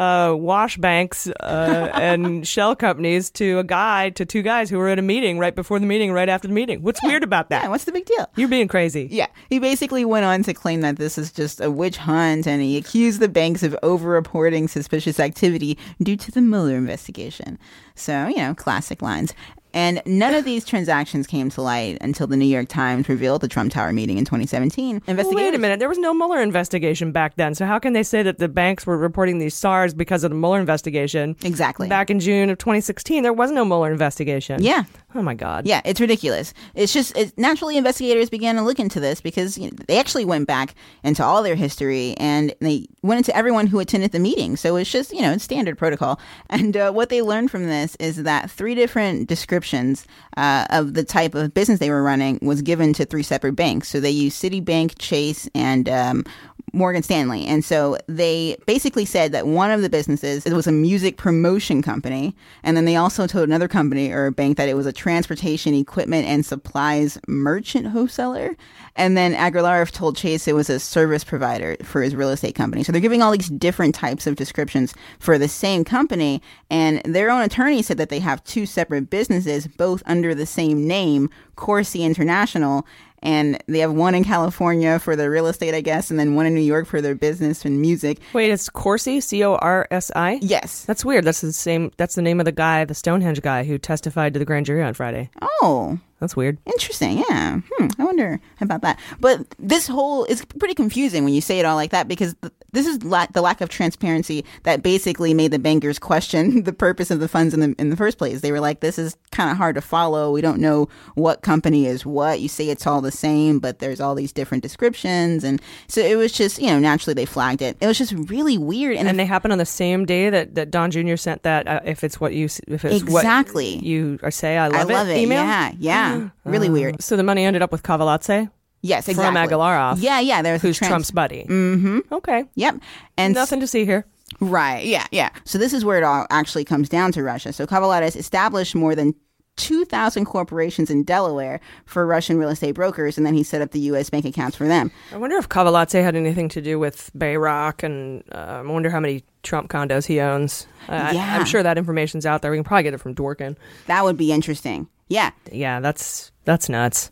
uh, wash banks uh, and shell companies to a guy to two guys who were at a meeting right before the meeting, right after the meeting? What's weird about that? Yeah, what's the big deal? You're being crazy. Yeah. He basically went on to claim that this is just a witch hunt and he accused the banks of over-reporting suspicious activity due to the Mueller investigation. So, you know, classic lines. And none of these transactions came to light until the New York Times revealed the Trump Tower meeting in 2017. Well, wait a minute. There was no Mueller investigation back then. So how can they say that the banks were reporting these SARS because of the Mueller investigation? Exactly. Back in June of 2016, there was no Mueller investigation. Yeah. Oh my God. Yeah, it's ridiculous. It's just it, naturally investigators began to look into this because you know, they actually went back into all their history and they went into everyone who attended the meeting. So it's just you know it's standard protocol. And uh, what they learned from this is that three different descriptions uh, of the type of business they were running was given to three separate banks. So they used Citibank, Chase, and um, Morgan Stanley. And so they basically said that one of the businesses it was a music promotion company, and then they also told another company or bank that it was a transportation equipment and supplies merchant wholesaler. And then Aguilar told Chase it was a service provider for his real estate company. So they're giving all these different types of descriptions for the same company. And their own attorney said that they have two separate businesses, both under the same name, Corsi International and they have one in California for their real estate, I guess, and then one in New York for their business and music. Wait, it's Corsi, C O R S I. Yes, that's weird. That's the same. That's the name of the guy, the Stonehenge guy, who testified to the grand jury on Friday. Oh, that's weird. Interesting. Yeah. Hmm. I wonder about that. But this whole is pretty confusing when you say it all like that because th- this is la- the lack of transparency that basically made the bankers question the purpose of the funds in the in the first place. They were like, "This is kind of hard to follow. We don't know what company is what. You say it's all the same, but there's all these different descriptions." And so it was just, you know, naturally they flagged it. It was just really weird. And, they happened on the same day that, that Don Jr. sent that. Uh, if it's what you, if it's Exactly. what you are say, I love, I love it. Email. Yeah. Yeah. Really Oh. weird. So the money ended up with Kaveladze. Yes, From exactly. Agalarov. Yeah, yeah. There's Who's trans- Trump's buddy. Mm-hmm. Okay. Yep. And Nothing to see here. Right. Yeah. Yeah. So this is where it all actually comes down to Russia. So Kaveladze established more than 2,000 corporations in Delaware for Russian real estate brokers, and then he set up the U.S. bank accounts for them. I wonder if Kaveladze had anything to do with Bayrock, and uh, I wonder how many Trump condos he owns. Uh, Yeah. I, am sure that information's out there. We can probably get it from Dworkin. That would be interesting. Yeah. Yeah, that's that's nuts.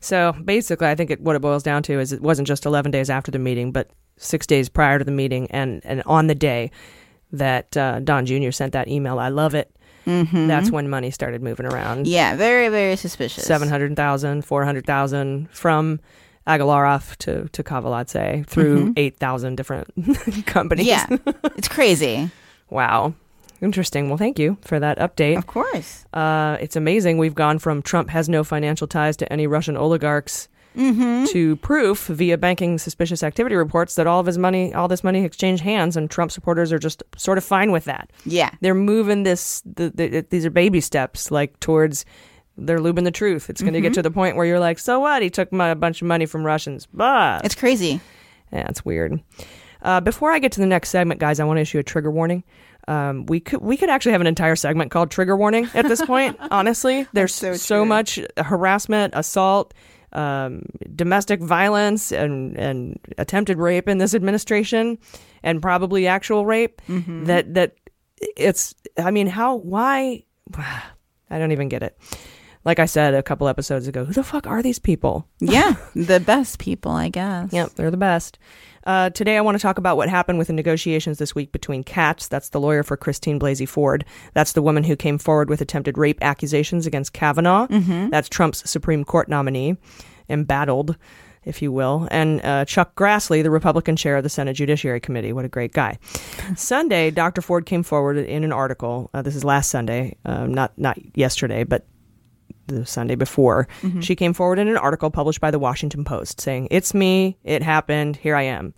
So basically, I think it, what it boils down to is it wasn't just 11 days after the meeting, but six days prior to the meeting, and and on the day that uh, Don Jr. sent that email. I love it. Mhm. That's when money started moving around. Yeah. Very, very suspicious. 700,000, 400,000 from Agalarov to, to Kaveladze through Mhm. 8,000 different companies. Yeah. It's crazy. wow. Interesting. Well, thank you for that update. Of course. Uh, it's amazing. We've gone from Trump has no financial ties to any Russian oligarchs Mm-hmm. to proof via banking suspicious activity reports that all of his money, all this money exchanged hands, and Trump supporters are just sort of fine with that. Yeah. They're moving this, the, the, these are baby steps, like towards they're lubing the truth. It's going to get Mhm. to the point where you're like, so what? He took my, a bunch of money from Russians. But It's crazy. yeah, it's weird. Uh, before I get to the next segment, guys, I want to issue a trigger warning. Um, we could we could actually have an entire segment called trigger warning at this point. honestly, there's so, much harassment, assault, um, domestic violence, and and attempted rape in this administration, and probably actual rape. Mhm. That that it's. I mean, how? Why? I don't even get it. Like I said a couple episodes ago, who the fuck are these people? Yeah. the best people, I guess. Yep, they're the best. Uh, today, I want to talk about what happened with the negotiations this week between Katz, that's the lawyer for Christine Blasey Ford. That's the woman who came forward with attempted rape accusations against Kavanaugh. Mhm. That's Trump's Supreme Court nominee, embattled, if you will. And uh, Chuck Grassley, the Republican chair of the Senate Judiciary Committee. What a great guy. Sunday, Dr. Ford came forward in an article. Uh, this is last Sunday, uh, not not yesterday, but the Sunday before, Mhm. she came forward in an article published by the Washington Post saying, It's me, it happened, here I am.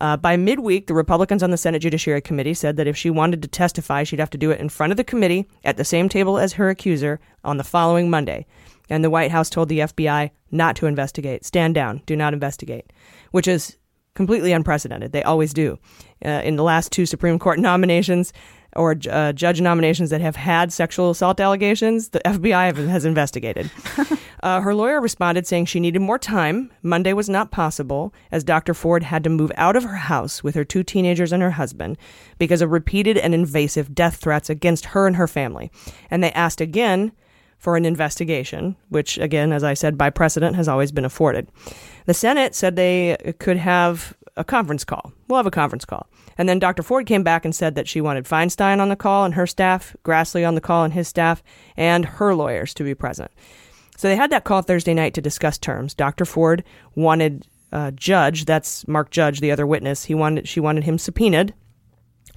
Uh, by midweek, the Republicans on the Senate Judiciary Committee said that if she wanted to testify, she'd have to do it in front of the committee at the same table as her accuser on the following Monday. And the White House told the FBI not to investigate. Stand down, do not investigate, which is completely unprecedented. They always do. Uh, in the last two Supreme Court nominations or uh, judge nominations that have had sexual assault allegations, the FBI have- has investigated. uh, her lawyer responded saying she needed more time. Monday was not possible, as Dr. Ford had to move out of her house with her two teenagers and her husband because of repeated and invasive death threats against her and her family. And they asked again for an investigation, which, again, as I said, by precedent has always been afforded. The Senate said they could have a conference call. We'll have a conference call. And then Dr. Ford came back and said that she wanted Feinstein on the call and her staff, Grassley on the call and his staff, and her lawyers to be present. So they had that call Thursday night to discuss terms. Dr. Ford wanted uh, Judge, that's Mark Judge, the other witness. He wanted she wanted him subpoenaed.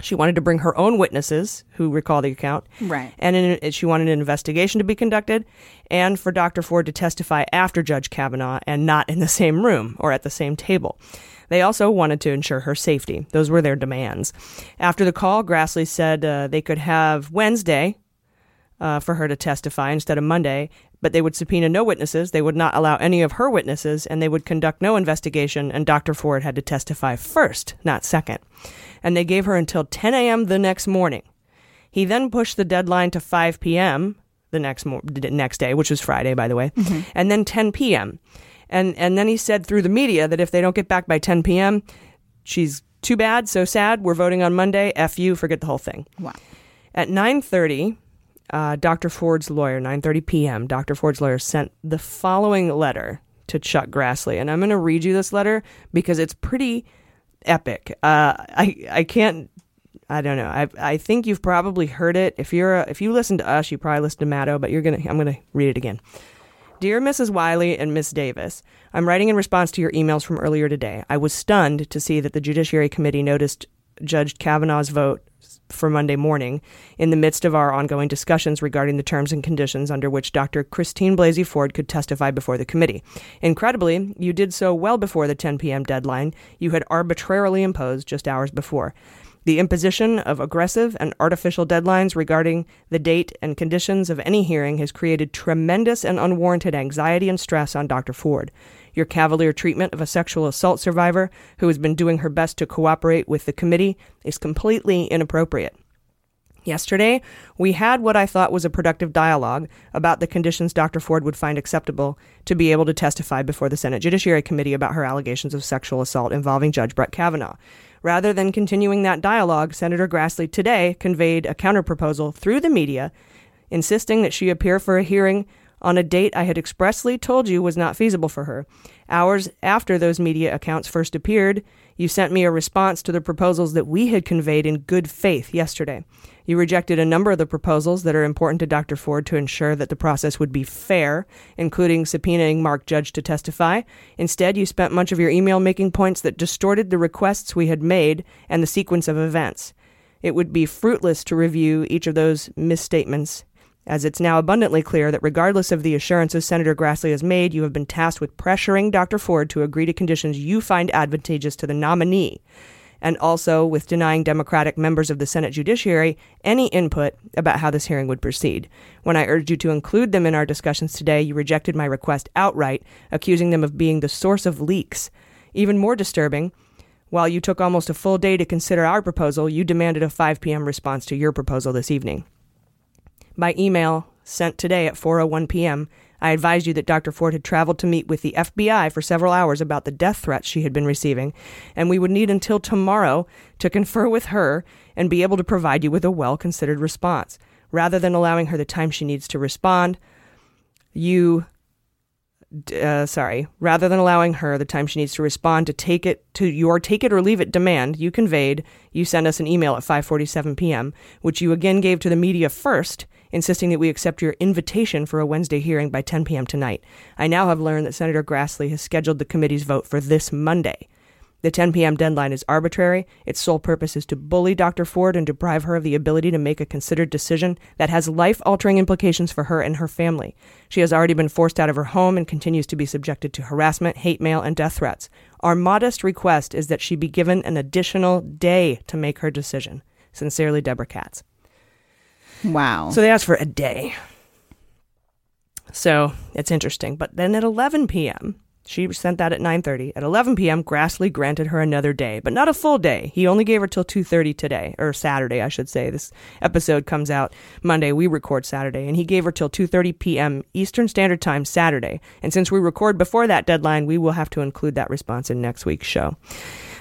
She wanted to bring her own witnesses who recall the account. Right. And in, she wanted an investigation to be conducted and for Dr. Ford to testify after Judge Kavanaugh and not in the same room or at the same table. They also wanted to ensure her safety. Those were their demands. After the call, Grassley said uh, they could have Wednesday uh, for her to testify instead of Monday, but they would subpoena no witnesses. They would not allow any of her witnesses, and they would conduct no investigation. And Dr. Ford had to testify first, not second. And they gave her until 10 a.m. the next morning. He then pushed the deadline to 5 p.m. the next mo- next day, which was Friday, by the way, and then 10 p.m. And and then he said through the media that if they don't get back by 10 p.m., she's too bad, so sad. We're voting on Monday. F you, forget the whole thing. Wow. At 9:30, uh, Dr. Ford's lawyer, 9:30 p.m., Dr. Ford's lawyer sent the following letter to Chuck Grassley, and I'm going to read you this letter because it's pretty epic. Uh, I I can't. I don't know. I I think you've probably heard it. If you're a, if you listen to us, you probably listen to Maddow, but you're gonna. I'm gonna read it again. Dear Mrs. Wiley and Miss Davis, I'm writing in response to your emails from earlier today. I was stunned to see that the Judiciary Committee noticed Judge Kavanaugh's vote for Monday morning in the midst of our ongoing discussions regarding the terms and conditions under which Dr. Christine Blasey Ford could testify before the committee. Incredibly, you did so well before the 10 p.m. deadline you had arbitrarily imposed just hours before. The imposition of aggressive and artificial deadlines regarding the date and conditions of any hearing has created tremendous and unwarranted anxiety and stress on Dr. Ford. Your cavalier treatment of a sexual assault survivor who has been doing her best to cooperate with the committee is completely inappropriate. Yesterday, we had what I thought was a productive dialogue about the conditions Dr. Ford would find acceptable to be able to testify before the Senate Judiciary Committee about her allegations of sexual assault involving Judge Brett Kavanaugh. Rather than continuing that dialogue, Senator Grassley today conveyed a counterproposal through the media, insisting that she appear for a hearing on a date I had expressly told you was not feasible for her. Hours after those media accounts first appeared, you sent me a response to the proposals that we had conveyed in good faith yesterday. You rejected a number of the proposals that are important to Dr. Ford to ensure that the process would be fair, including subpoenaing Mark Judge to testify. Instead, you spent much of your email making points that distorted the requests we had made and the sequence of events. It would be fruitless to review each of those misstatements, as it's now abundantly clear that regardless of the assurances Senator Grassley has made, you have been tasked with pressuring Dr. Ford to agree to conditions you find advantageous to the nominee and also with denying Democratic members of the Senate Judiciary any input about how this hearing would proceed. When I urged you to include them in our discussions today, you rejected my request outright, accusing them of being the source of leaks. Even more disturbing, while you took almost a full day to consider our proposal, you demanded a 5 p.m. response to your proposal this evening. By email sent today at 4:01 p.m., I advised you that Dr. Ford had traveled to meet with the FBI for several hours about the death threats she had been receiving, and we would need until tomorrow to confer with her and be able to provide you with a well considered response. Rather than allowing her the time she needs to respond, you uh, sorry, rather than allowing her the time she needs to respond to take it to your take it or leave it demand you conveyed, you sent us an email at 5:47 p.m., which you again gave to the media first insisting that we accept your invitation for a Wednesday hearing by 10 p.m. tonight. I now have learned that Senator Grassley has scheduled the committee's vote for this Monday. The 10 p.m. deadline is arbitrary. Its sole purpose is to bully Dr. Ford and deprive her of the ability to make a considered decision that has life altering implications for her and her family. She has already been forced out of her home and continues to be subjected to harassment, hate mail, and death threats. Our modest request is that she be given an additional day to make her decision. Sincerely, Deborah Katz. Wow. So they asked for a day. So it's interesting. But then at 11 p.m., she sent that at 9:30. At 11 p.m., Grassley granted her another day, but not a full day. He only gave her till 2:30 today, or Saturday, I should say. This episode comes out Monday. We record Saturday, and he gave her till 2:30 p.m. Eastern Standard Time Saturday. And since we record before that deadline, we will have to include that response in next week's show.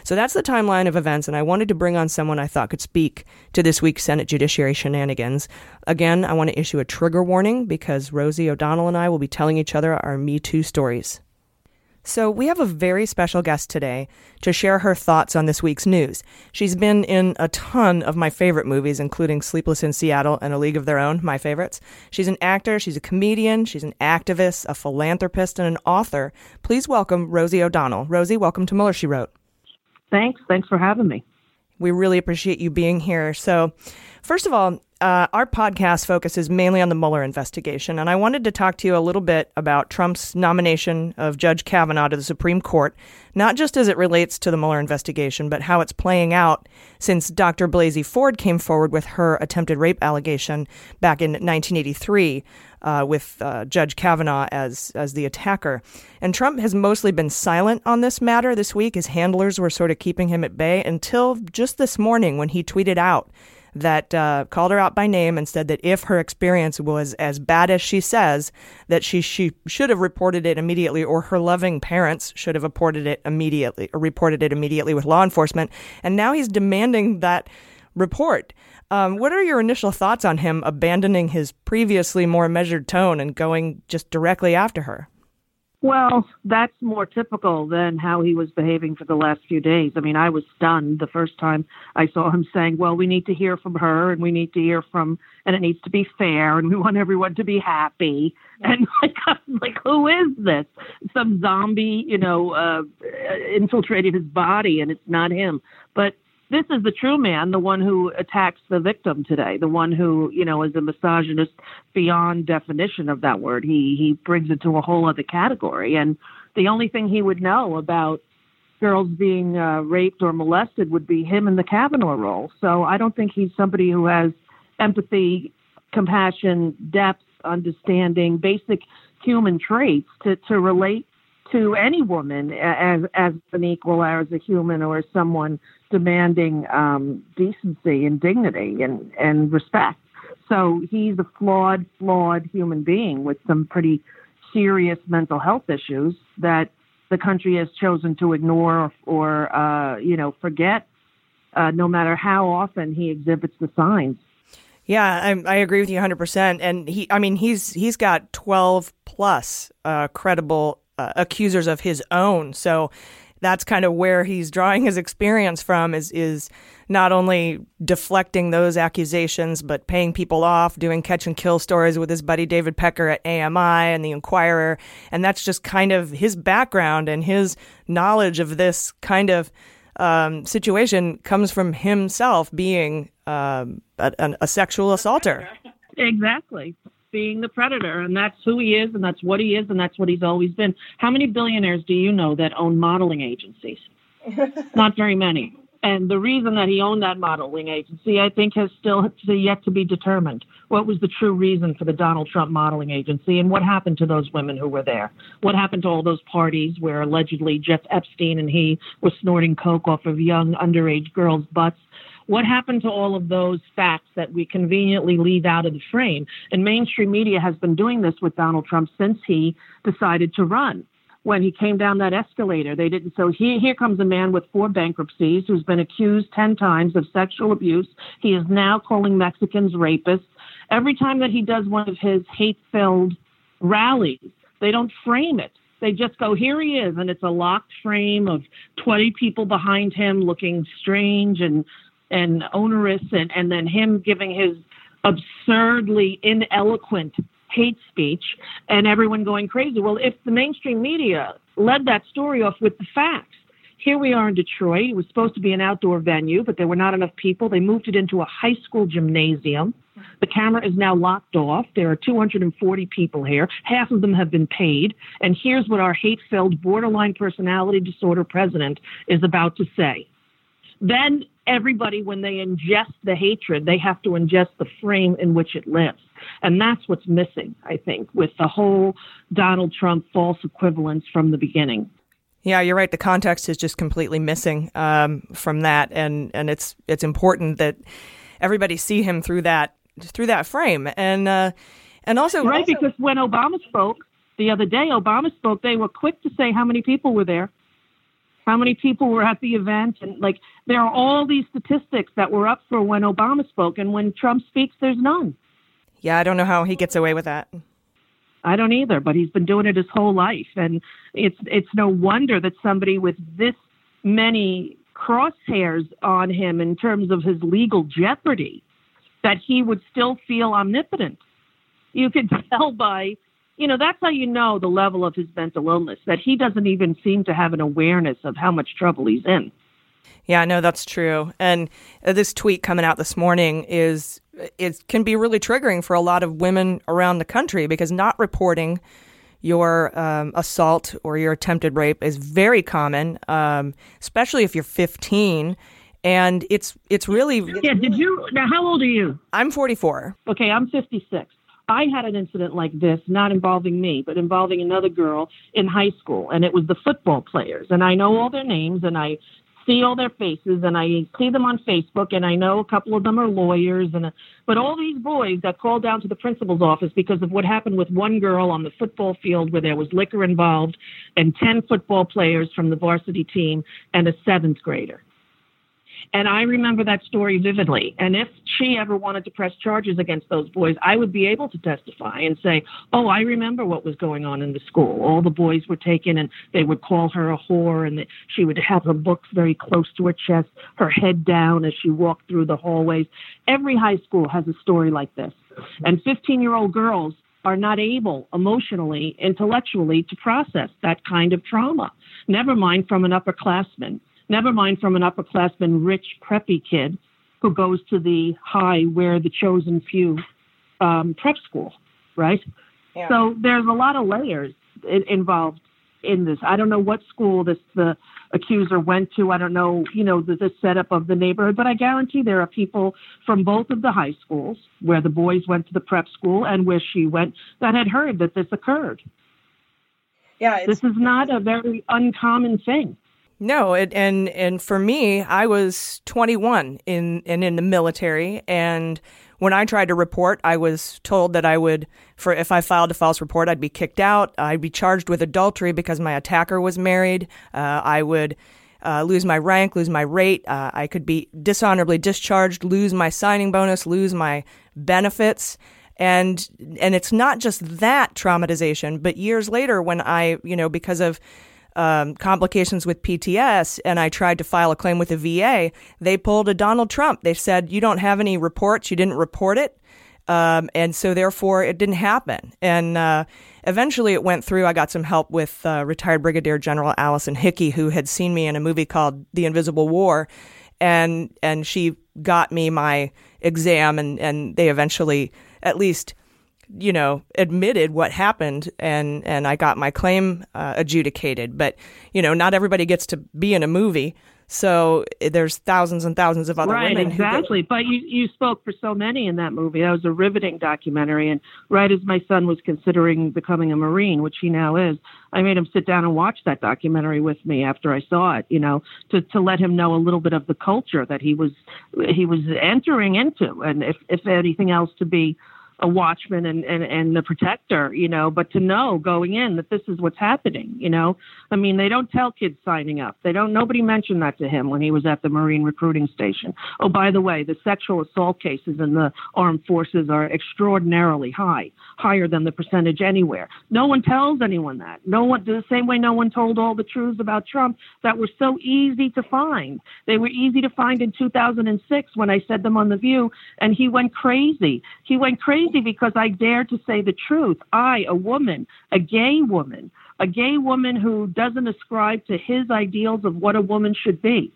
So that's the timeline of events, and I wanted to bring on someone I thought could speak to this week's Senate Judiciary shenanigans. Again, I want to issue a trigger warning because Rosie O'Donnell and I will be telling each other our Me Too stories. So, we have a very special guest today to share her thoughts on this week's news. She's been in a ton of my favorite movies, including Sleepless in Seattle and A League of Their Own, my favorites. She's an actor, she's a comedian, she's an activist, a philanthropist, and an author. Please welcome Rosie O'Donnell. Rosie, welcome to Mueller, She Wrote. Thanks. Thanks for having me. We really appreciate you being here. So, first of all, uh, our podcast focuses mainly on the Mueller investigation, and I wanted to talk to you a little bit about Trump's nomination of Judge Kavanaugh to the Supreme Court, not just as it relates to the Mueller investigation, but how it's playing out since Dr. Blasey Ford came forward with her attempted rape allegation back in 1983 uh, with uh, Judge Kavanaugh as as the attacker. And Trump has mostly been silent on this matter this week. His handlers were sort of keeping him at bay until just this morning when he tweeted out that uh, called her out by name and said that if her experience was as bad as she says, that she she should have reported it immediately, or her loving parents should have reported it immediately, or reported it immediately with law enforcement. And now he's demanding that report. Um, what are your initial thoughts on him abandoning his previously more measured tone and going just directly after her? Well, that's more typical than how he was behaving for the last few days. I mean, I was stunned the first time I saw him saying, "Well, we need to hear from her, and we need to hear from, and it needs to be fair, and we want everyone to be happy." And like, I'm like, who is this? Some zombie, you know, uh, infiltrated his body, and it's not him. But this is the true man, the one who attacks the victim today, the one who, you know, is a misogynist beyond definition of that word. He he brings it to a whole other category. And the only thing he would know about girls being uh, raped or molested would be him in the Kavanaugh role. So I don't think he's somebody who has empathy, compassion, depth, understanding, basic human traits to, to relate to any woman as as an equal or as a human or as someone demanding um, decency and dignity and and respect. So he's a flawed, flawed human being with some pretty serious mental health issues that the country has chosen to ignore or, uh, you know forget, uh, no matter how often he exhibits the signs. Yeah, I, I agree with you 100%. And he, I mean, he's he's got 12 plus uh, credible uh, accusers of his own. So that's kind of where he's drawing his experience from is is not only deflecting those accusations but paying people off doing catch and kill stories with his buddy David Pecker at AMI and the Inquirer and that's just kind of his background and his knowledge of this kind of um, situation comes from himself being um, a, a sexual assaulter. Exactly being the predator, and that's who he is, and that's what he is, and that's what he's always been. How many billionaires do you know that own modeling agencies? Not very many. And the reason that he owned that modeling agency, I think, has still yet to be determined. What was the true reason for the Donald Trump modeling agency, and what happened to those women who were there? What happened to all those parties where allegedly Jeff Epstein and he were snorting coke off of young underage girls' butts? What happened to all of those facts that we conveniently leave out of the frame? And mainstream media has been doing this with Donald Trump since he decided to run. When he came down that escalator, they didn't. So here, here comes a man with four bankruptcies who's been accused 10 times of sexual abuse. He is now calling Mexicans rapists. Every time that he does one of his hate filled rallies, they don't frame it they just go here he is and it's a locked frame of 20 people behind him looking strange and and onerous and, and then him giving his absurdly ineloquent hate speech and everyone going crazy. Well, if the mainstream media led that story off with the facts, here we are in Detroit. It was supposed to be an outdoor venue, but there were not enough people. They moved it into a high school gymnasium. The camera is now locked off. There are 240 people here. Half of them have been paid. And here's what our hate filled, borderline personality disorder president is about to say. Then everybody, when they ingest the hatred, they have to ingest the frame in which it lives. And that's what's missing, I think, with the whole Donald Trump false equivalence from the beginning. Yeah, you're right. The context is just completely missing um, from that, and and it's it's important that everybody see him through that through that frame, and uh, and also right also, because when Obama spoke the other day, Obama spoke. They were quick to say how many people were there how many people were at the event and like there are all these statistics that were up for when obama spoke and when trump speaks there's none. Yeah i don't know how he gets away with that. I don't either but he's been doing it his whole life and it's it's no wonder that somebody with this many crosshairs on him in terms of his legal jeopardy that he would still feel omnipotent. You could tell by you know, that's how you know the level of his mental illness, that he doesn't even seem to have an awareness of how much trouble he's in. Yeah, no, that's true. And uh, this tweet coming out this morning is it can be really triggering for a lot of women around the country because not reporting your um, assault or your attempted rape is very common, um, especially if you're 15. And it's it's really yeah. Did you now? How old are you? I'm 44. Okay, I'm 56. I had an incident like this, not involving me, but involving another girl in high school, and it was the football players. And I know all their names, and I see all their faces, and I see them on Facebook, and I know a couple of them are lawyers. And but all these boys got called down to the principal's office because of what happened with one girl on the football field where there was liquor involved, and ten football players from the varsity team and a seventh grader. And I remember that story vividly. And if she ever wanted to press charges against those boys, I would be able to testify and say, Oh, I remember what was going on in the school. All the boys were taken and they would call her a whore and she would have her books very close to her chest, her head down as she walked through the hallways. Every high school has a story like this. And 15 year old girls are not able emotionally, intellectually to process that kind of trauma, never mind from an upperclassman never mind from an upperclassman, rich, preppy kid who goes to the high where the chosen few um, prep school, right? Yeah. So there's a lot of layers involved in this. I don't know what school this the accuser went to. I don't know, you know, the, the setup of the neighborhood, but I guarantee there are people from both of the high schools where the boys went to the prep school and where she went that had heard that this occurred. Yeah, this is not a very uncommon thing. No, it, and and for me, I was 21 in and in the military, and when I tried to report, I was told that I would, for if I filed a false report, I'd be kicked out. I'd be charged with adultery because my attacker was married. Uh, I would uh, lose my rank, lose my rate. Uh, I could be dishonorably discharged, lose my signing bonus, lose my benefits. And and it's not just that traumatization, but years later, when I, you know, because of um, complications with PTS and I tried to file a claim with the VA, they pulled a Donald Trump. They said, You don't have any reports, you didn't report it. Um, and so therefore it didn't happen. And uh, eventually it went through. I got some help with uh, retired Brigadier General Allison Hickey, who had seen me in a movie called The Invisible War. And, and she got me my exam, and, and they eventually at least you know, admitted what happened and, and I got my claim uh, adjudicated. But, you know, not everybody gets to be in a movie. So eh, there's thousands and thousands of other right, women. exactly. But you, you spoke for so many in that movie. That was a riveting documentary. And right as my son was considering becoming a Marine, which he now is, I made him sit down and watch that documentary with me after I saw it, you know, to, to let him know a little bit of the culture that he was he was entering into and if, if anything else to be a watchman and, and, and the protector, you know, but to know going in that this is what's happening, you know. I mean, they don't tell kids signing up. They don't, nobody mentioned that to him when he was at the Marine recruiting station. Oh, by the way, the sexual assault cases in the armed forces are extraordinarily high, higher than the percentage anywhere. No one tells anyone that. No one, the same way no one told all the truths about Trump that were so easy to find. They were easy to find in 2006 when I said them on The View, and he went crazy. He went crazy crazy because I dare to say the truth. I, a woman, a gay woman, a gay woman who doesn't ascribe to his ideals of what a woman should be,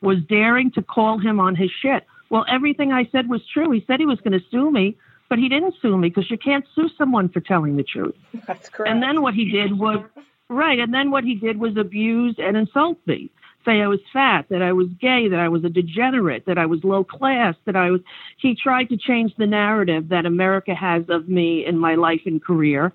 was daring to call him on his shit. Well, everything I said was true. He said he was going to sue me, but he didn't sue me because you can't sue someone for telling the truth. That's correct. And then what he did was, right, and then what he did was abuse and insult me say I was fat, that I was gay, that I was a degenerate, that I was low class, that I was. He tried to change the narrative that America has of me in my life and career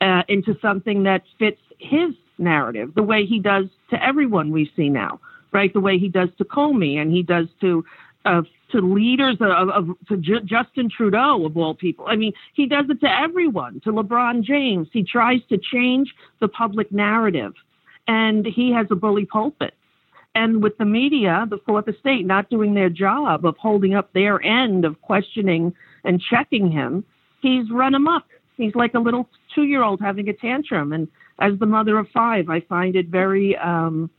uh, into something that fits his narrative, the way he does to everyone we see now, right? The way he does to Comey and he does to. Uh, to leaders of, of to J- Justin Trudeau of all people. I mean, he does it to everyone. To LeBron James, he tries to change the public narrative, and he has a bully pulpit and with the media, the fourth estate not doing their job of holding up their end of questioning and checking him, he's run amok. He's like a little two year old having a tantrum. And as the mother of five, I find it very, um,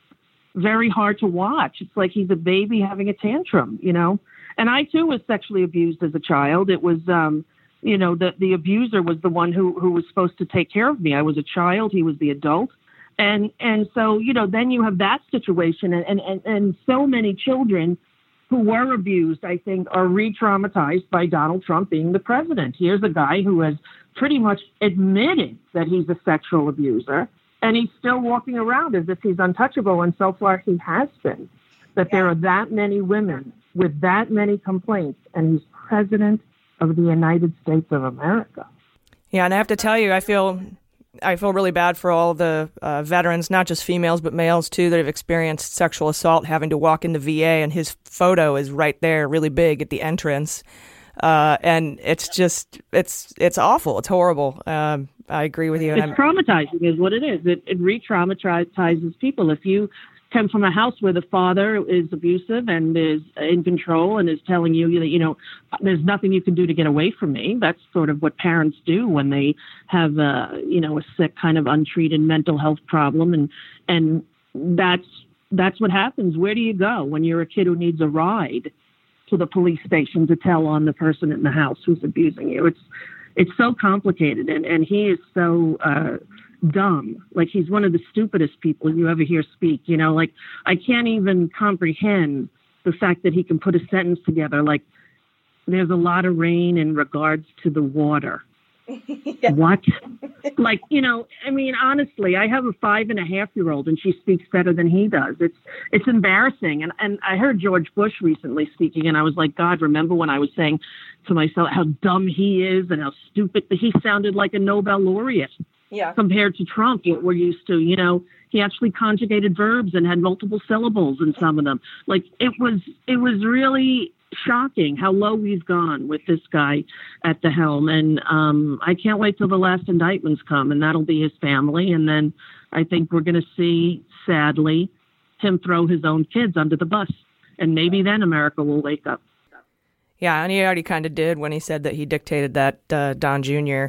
very hard to watch. It's like he's a baby having a tantrum, you know? And I too was sexually abused as a child. It was, um, you know, the, the abuser was the one who, who was supposed to take care of me. I was a child. He was the adult and and so you know then you have that situation and and and, so many children who were abused i think are re-traumatized by donald trump being the president. Here's a guy who has pretty much admitted that he's a sexual abuser and he's still walking around as if he's untouchable and so far he has been. That there are that many women with that many complaints and he's president of the united states of america. Yeah and i have to tell you i feel I feel really bad for all the uh, veterans, not just females, but males too, that have experienced sexual assault having to walk in the VA, and his photo is right there, really big at the entrance. Uh, and it's just, it's it's awful. It's horrible. Um, I agree with you. It's traumatizing, is what it is. It, it re-traumatizes people. If you come from a house where the father is abusive and is in control and is telling you that you know there's nothing you can do to get away from me. That's sort of what parents do when they have a you know a sick kind of untreated mental health problem. And and that's that's what happens. Where do you go when you're a kid who needs a ride to the police station to tell on the person in the house who's abusing you? It's it's so complicated. And and he is so uh dumb. Like he's one of the stupidest people you ever hear speak. You know, like I can't even comprehend the fact that he can put a sentence together like there's a lot of rain in regards to the water. yeah. What? like, you know, I mean, honestly, I have a five and a half year old and she speaks better than he does. It's it's embarrassing. And and I heard George Bush recently speaking and I was like, God, remember when I was saying to myself how dumb he is and how stupid but he sounded like a Nobel laureate. Yeah. Compared to Trump, what we're used to, you know, he actually conjugated verbs and had multiple syllables in some of them. Like it was, it was really shocking how low we've gone with this guy at the helm. And um, I can't wait till the last indictments come, and that'll be his family. And then I think we're going to see, sadly, him throw his own kids under the bus. And maybe then America will wake up. Yeah, and he already kind of did when he said that he dictated that uh, Don Jr.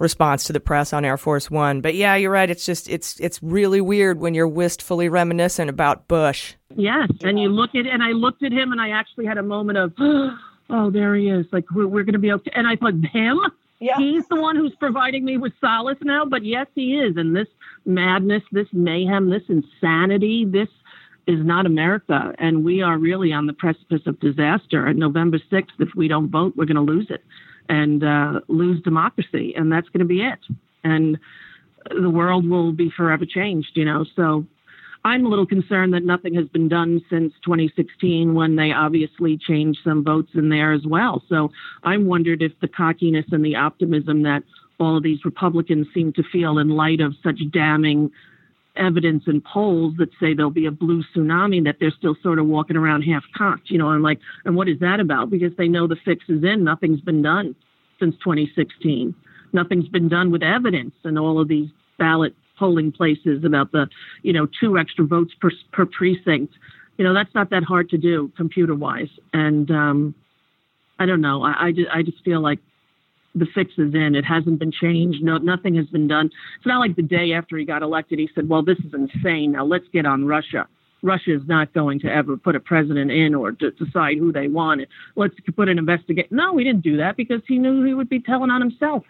response to the press on Air Force One. But yeah, you're right. It's just it's it's really weird when you're wistfully reminiscent about Bush. Yes, and you look at and I looked at him and I actually had a moment of, oh, there he is. Like we're, we're going to be okay. And I thought, him. Yeah. He's the one who's providing me with solace now, but yes, he is. And this madness, this mayhem, this insanity, this is not America, and we are really on the precipice of disaster. And November 6th, if we don't vote, we're going to lose it and uh, lose democracy, and that's going to be it. And the world will be forever changed, you know. So I'm a little concerned that nothing has been done since 2016 when they obviously changed some votes in there as well. So I'm wondered if the cockiness and the optimism that all of these Republicans seem to feel in light of such damning evidence and polls that say there'll be a blue tsunami that they're still sort of walking around half cocked, you know, I'm like, and what is that about? Because they know the fix is in. Nothing's been done since 2016. Nothing's been done with evidence and all of these ballot polling places about the, you know, two extra votes per, per precinct. You know, that's not that hard to do computer wise. And um, I don't know. I, I, just, I just feel like the fix is in. It hasn't been changed. No, nothing has been done. It's not like the day after he got elected, he said, "Well, this is insane. Now let's get on Russia." Russia is not going to ever put a president in or to decide who they want. Let's put an investigation. No, he didn't do that because he knew he would be telling on himself.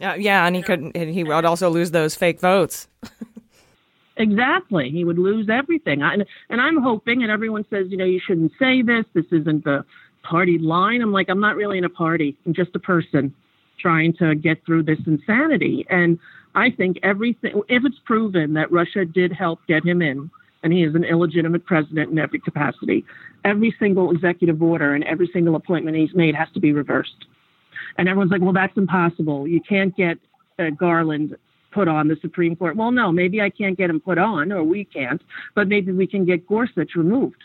Uh, yeah, and he couldn't. And he would also lose those fake votes. exactly, he would lose everything. I, and I'm hoping, and everyone says, you know, you shouldn't say this. This isn't the party line. I'm like, I'm not really in a party. I'm just a person trying to get through this insanity. And I think everything, if it's proven that Russia did help get him in, and he is an illegitimate president in every capacity, every single executive order and every single appointment he's made has to be reversed. And everyone's like, well, that's impossible. You can't get uh, Garland put on the Supreme Court. Well, no, maybe I can't get him put on, or we can't, but maybe we can get Gorsuch removed.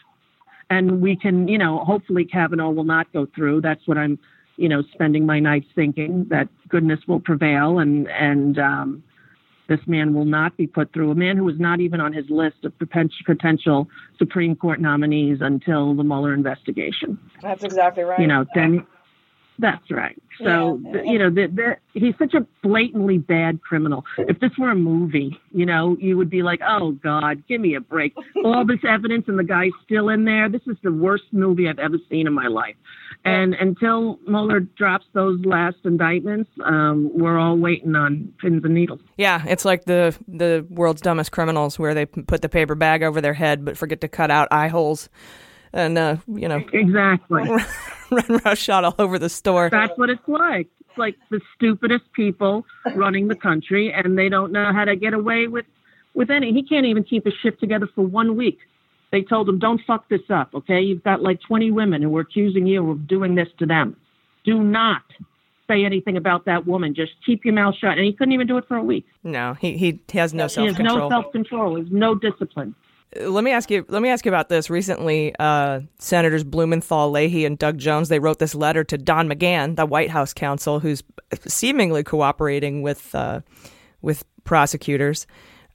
And we can, you know, hopefully Kavanaugh will not go through. That's what I'm you know, spending my nights thinking that goodness will prevail and and um, this man will not be put through. A man who was not even on his list of potential Supreme Court nominees until the Mueller investigation. That's exactly right. You know, then that's right. So yeah. you know, the, the, he's such a blatantly bad criminal. If this were a movie, you know, you would be like, "Oh God, give me a break." All this evidence and the guy's still in there. This is the worst movie I've ever seen in my life. And until Mueller drops those last indictments, um, we're all waiting on pins and needles. Yeah, it's like the the world's dumbest criminals, where they put the paper bag over their head but forget to cut out eye holes and uh, you know exactly run roughshod all over the store. That's what it's like. It's like the stupidest people running the country, and they don't know how to get away with with any. He can't even keep his ship together for one week. They told him, "Don't fuck this up, okay? You've got like 20 women who are accusing you of doing this to them. Do not." Say anything about that woman. Just keep your mouth shut. And he couldn't even do it for a week. No, he he has no self control. He has no self control. He has no discipline let me ask you let me ask you about this. Recently uh, senators blumenthal leahy and doug jones they wrote this letter to don mcgahn the white house counsel who's seemingly cooperating with uh, with prosecutors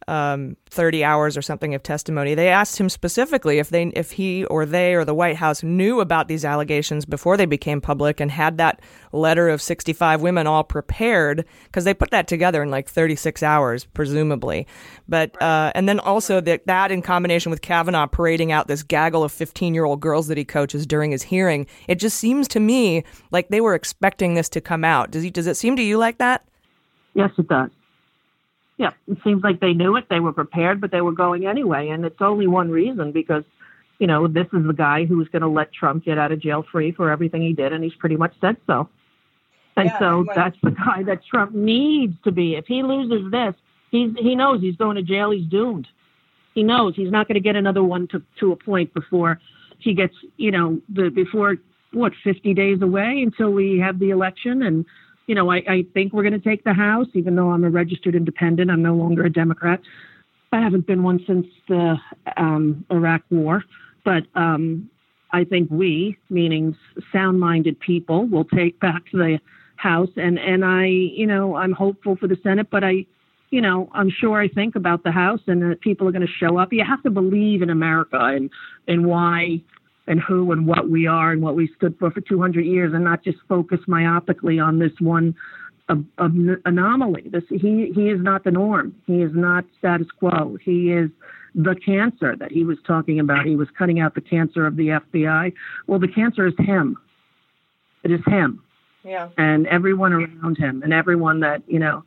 um, 30 hours or something of testimony. They asked him specifically if they, if he or they or the White House knew about these allegations before they became public and had that letter of 65 women all prepared because they put that together in like 36 hours, presumably. But uh, and then also that that in combination with Kavanaugh parading out this gaggle of 15 year old girls that he coaches during his hearing, it just seems to me like they were expecting this to come out. Does he, does it seem to you like that? Yes, it does. Yeah, it seems like they knew it, they were prepared, but they were going anyway. And it's only one reason because, you know, this is the guy who's going to let Trump get out of jail free for everything he did, and he's pretty much said so. And yeah, so that's the guy that Trump needs to be. If he loses this, he's he knows he's going to jail. He's doomed. He knows he's not going to get another one to to a point before he gets, you know, the before what 50 days away until we have the election and you know, I, I think we're going to take the House, even though I'm a registered independent. I'm no longer a Democrat. I haven't been one since the um, Iraq War. But um, I think we, meaning sound minded people, will take back the House. And, and I, you know, I'm hopeful for the Senate, but I, you know, I'm sure I think about the House and that people are going to show up. You have to believe in America and, and why and who and what we are and what we stood for for 200 years and not just focus myopically on this one anomaly. This he he is not the norm. He is not status quo. He is the cancer that he was talking about. He was cutting out the cancer of the FBI. Well, the cancer is him. It is him. Yeah. And everyone around him and everyone that, you know,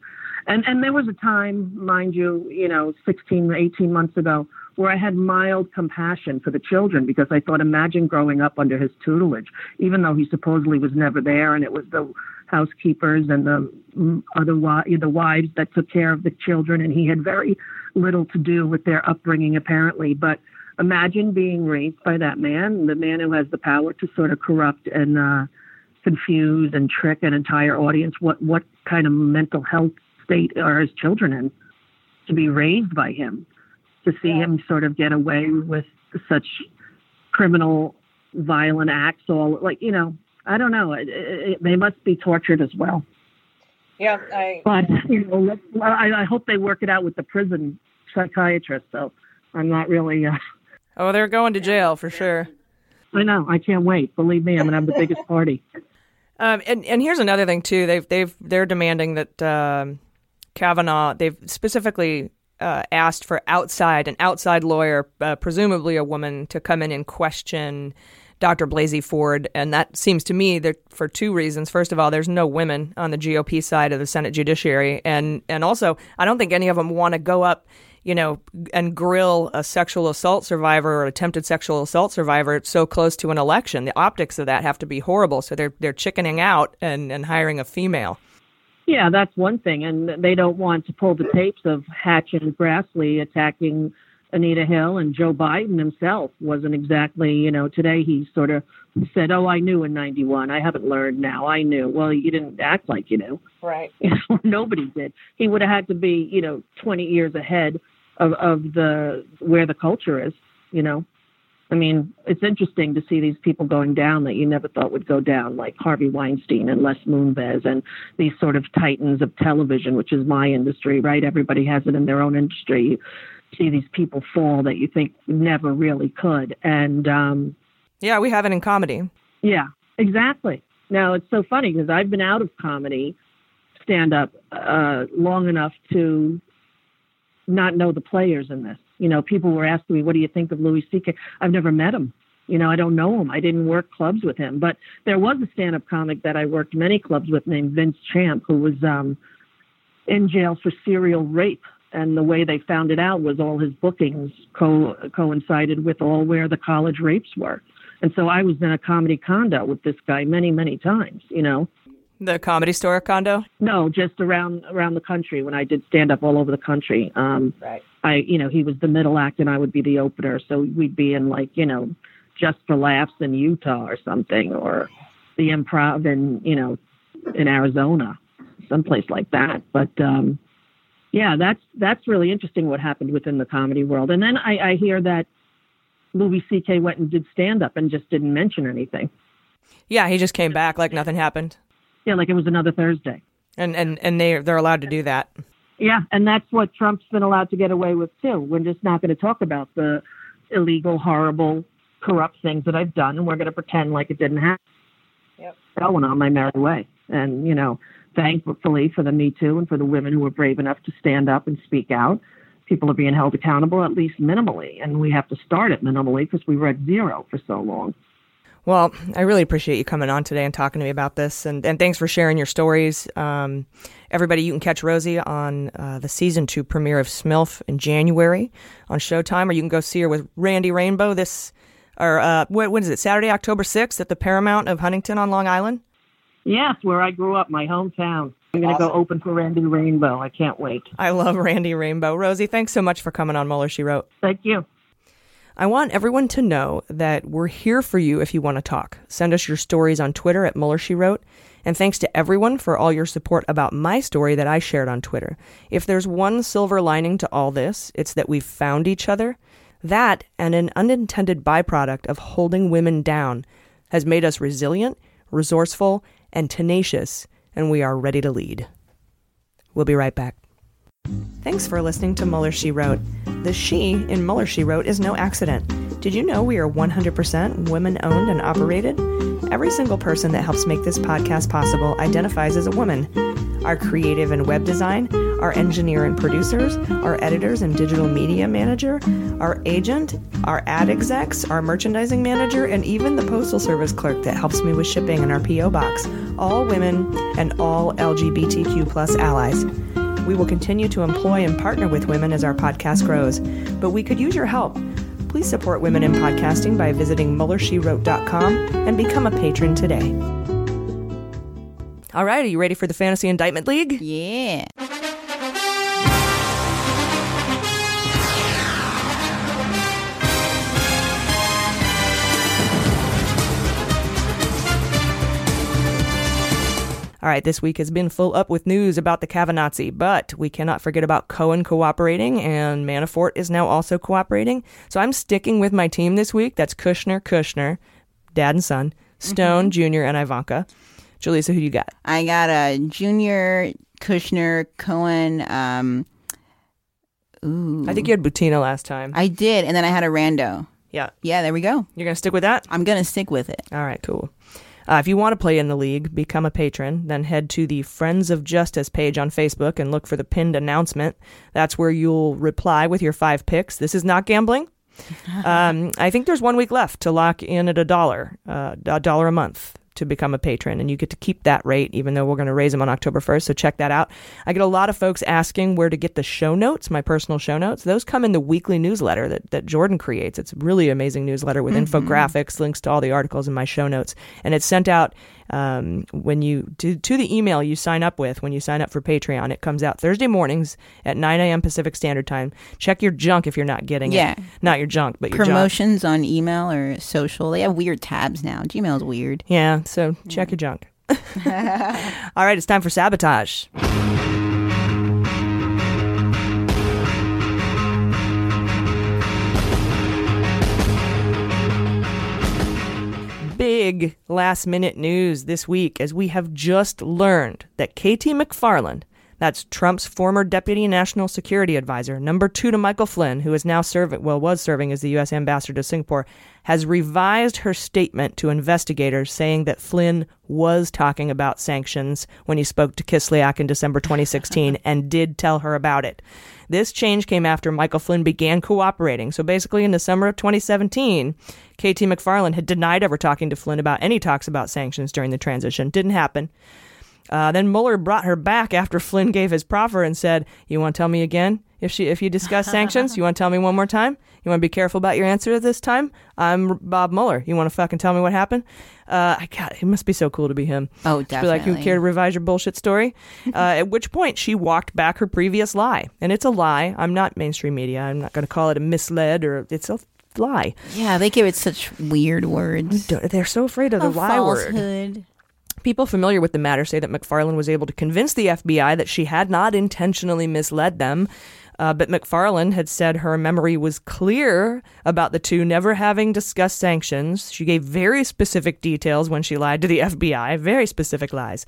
and and there was a time, mind you, you know, 16, 18 months ago where I had mild compassion for the children because I thought, imagine growing up under his tutelage, even though he supposedly was never there, and it was the housekeepers and the mm, other the wives that took care of the children, and he had very little to do with their upbringing apparently. But imagine being raised by that man, the man who has the power to sort of corrupt and uh, confuse and trick an entire audience. What what kind of mental health state are his children in? To be raised by him to see yeah. him sort of get away with such criminal, violent acts. All like you know, I don't know. It, it, they must be tortured as well. Yeah, I. But you know, I, I hope they work it out with the prison psychiatrist. So I'm not really. Uh, oh, they're going to jail for sure. I know. I can't wait. Believe me, I'm gonna have the biggest party. Um, and and here's another thing too. They've they've they're demanding that um, Kavanaugh. They've specifically uh, asked for outside an outside lawyer, uh, presumably a woman, to come in and question Dr. Blasey Ford, and that seems to me that for two reasons. First of all, there's no women on the GOP side of the Senate Judiciary, and and also I don't think any of them want to go up, you know, and grill a sexual assault survivor or attempted sexual assault survivor so close to an election. The optics of that have to be horrible, so they're they're chickening out and and hiring a female. Yeah, that's one thing. And they don't want to pull the tapes of Hatch and Grassley attacking Anita Hill and Joe Biden himself wasn't exactly, you know, today he sort of said, Oh, I knew in 91. I haven't learned now. I knew. Well, you didn't act like you knew. Right. You know, nobody did. He would have had to be, you know, 20 years ahead of, of the, where the culture is, you know. I mean, it's interesting to see these people going down that you never thought would go down, like Harvey Weinstein and Les Moonves and these sort of titans of television, which is my industry, right? Everybody has it in their own industry. You see these people fall that you think never really could. And um, yeah, we have it in comedy. Yeah, exactly. Now, it's so funny because I've been out of comedy stand up uh, long enough to not know the players in this. You know, people were asking me, "What do you think of Louis C.K.?" I've never met him. You know, I don't know him. I didn't work clubs with him, but there was a stand-up comic that I worked many clubs with named Vince Champ, who was um, in jail for serial rape. And the way they found it out was all his bookings co- coincided with all where the college rapes were. And so I was in a comedy condo with this guy many, many times. You know, the comedy store condo? No, just around around the country when I did stand up all over the country. Um right. I you know, he was the middle act and I would be the opener. So we'd be in like, you know, just for laughs in Utah or something or the improv in, you know, in Arizona, someplace like that. But um yeah, that's that's really interesting what happened within the comedy world. And then I, I hear that Louis C.K. went and did stand up and just didn't mention anything. Yeah, he just came back like nothing happened. Yeah, like it was another Thursday. And and and they they're allowed to do that. Yeah, and that's what Trump's been allowed to get away with too. We're just not going to talk about the illegal, horrible, corrupt things that I've done, and we're going to pretend like it didn't happen. Yep. I went on my merry way, and you know, thankfully for the Me Too and for the women who were brave enough to stand up and speak out, people are being held accountable at least minimally, and we have to start at minimally because we were at zero for so long. Well, I really appreciate you coming on today and talking to me about this, and, and thanks for sharing your stories. Um, everybody, you can catch Rosie on uh, the season two premiere of SMILF in January on Showtime, or you can go see her with Randy Rainbow this, or uh, what, when is it, Saturday, October 6th at the Paramount of Huntington on Long Island? Yes, where I grew up, my hometown. I'm going to awesome. go open for Randy Rainbow. I can't wait. I love Randy Rainbow. Rosie, thanks so much for coming on Mueller, She Wrote. Thank you. I want everyone to know that we're here for you if you want to talk. Send us your stories on Twitter at Mueller She Wrote. And thanks to everyone for all your support about my story that I shared on Twitter. If there's one silver lining to all this, it's that we've found each other. That and an unintended byproduct of holding women down has made us resilient, resourceful, and tenacious, and we are ready to lead. We'll be right back. Thanks for listening to Mueller She Wrote. The she in Mueller She Wrote is no accident. Did you know we are 100% women owned and operated? Every single person that helps make this podcast possible identifies as a woman. Our creative and web design, our engineer and producers, our editors and digital media manager, our agent, our ad execs, our merchandising manager, and even the postal service clerk that helps me with shipping in our P.O. box. All women and all LGBTQ plus allies. We will continue to employ and partner with women as our podcast grows, but we could use your help. Please support women in podcasting by visiting MuellerSheWrote.com and become a patron today. All right, are you ready for the Fantasy Indictment League? Yeah. All right, this week has been full up with news about the Kavanazi, but we cannot forget about Cohen cooperating, and Manafort is now also cooperating. So I'm sticking with my team this week. That's Kushner, Kushner, dad and son, Stone, Jr., and Ivanka. Jaleesa, who do you got? I got a Junior, Kushner, Cohen. Um, ooh. I think you had Butina last time. I did, and then I had a rando. Yeah. Yeah, there we go. You're going to stick with that? I'm going to stick with it. All right, cool. Uh, if you want to play in the league, become a patron, then head to the Friends of Justice page on Facebook and look for the pinned announcement. That's where you'll reply with your five picks. This is not gambling. um, I think there's one week left to lock in at a dollar, uh, a dollar a month to become a patron, and you get to keep that rate, even though we're going to raise them on October 1st. So check that out. I get a lot of folks asking where to get the show notes, my personal show notes. Those come in the weekly newsletter that, that Jordan creates. It's a really amazing newsletter with Mm-hmm. infographics, links to all the articles in my show notes, and it's sent out um, when you to, to the email you sign up with when you sign up for Patreon. It comes out Thursday mornings at 9 a.m. Pacific Standard Time. Check your junk if you're not getting Yeah. it. Not your junk, but your junk. Promotions on email or social. They have weird tabs now. Gmail's weird. Yeah, so check your junk. All right, it's time for sabotage. Big last minute news this week as we have just learned that KT McFarland, that's Trump's former deputy national security advisor, number two to Michael Flynn, who is now serving, well, was serving as the U.S. ambassador to Singapore, has revised her statement to investigators saying that Flynn was talking about sanctions when he spoke to Kislyak in December 2016 and did tell her about it. This change came after Michael Flynn began cooperating. So basically, in the summer of 2017, KT McFarland had denied ever talking to Flynn about any talks about sanctions during the transition. Didn't happen. Uh, then Mueller brought her back after Flynn gave his proffer and said, "You want to tell me again if she if you discuss sanctions? You want to tell me one more time? You want to be careful about your answer this time? I'm Bob Mueller. You want to fucking tell me what happened? Uh, I got it. Must be so cool to be him. Oh, Just be like, you care to revise your bullshit story? uh, at which point she walked back her previous lie, and it's a lie. I'm not mainstream media. I'm not going to call it a misled or it's a lie. Yeah, they give it such weird words. They're so afraid of the lie word. falsehood. People familiar with the matter say that McFarland was able to convince the FBI that she had not intentionally misled them. Uh, but McFarland had said her memory was clear about the two never having discussed sanctions. She gave very specific details when she lied to the FBI, very specific lies.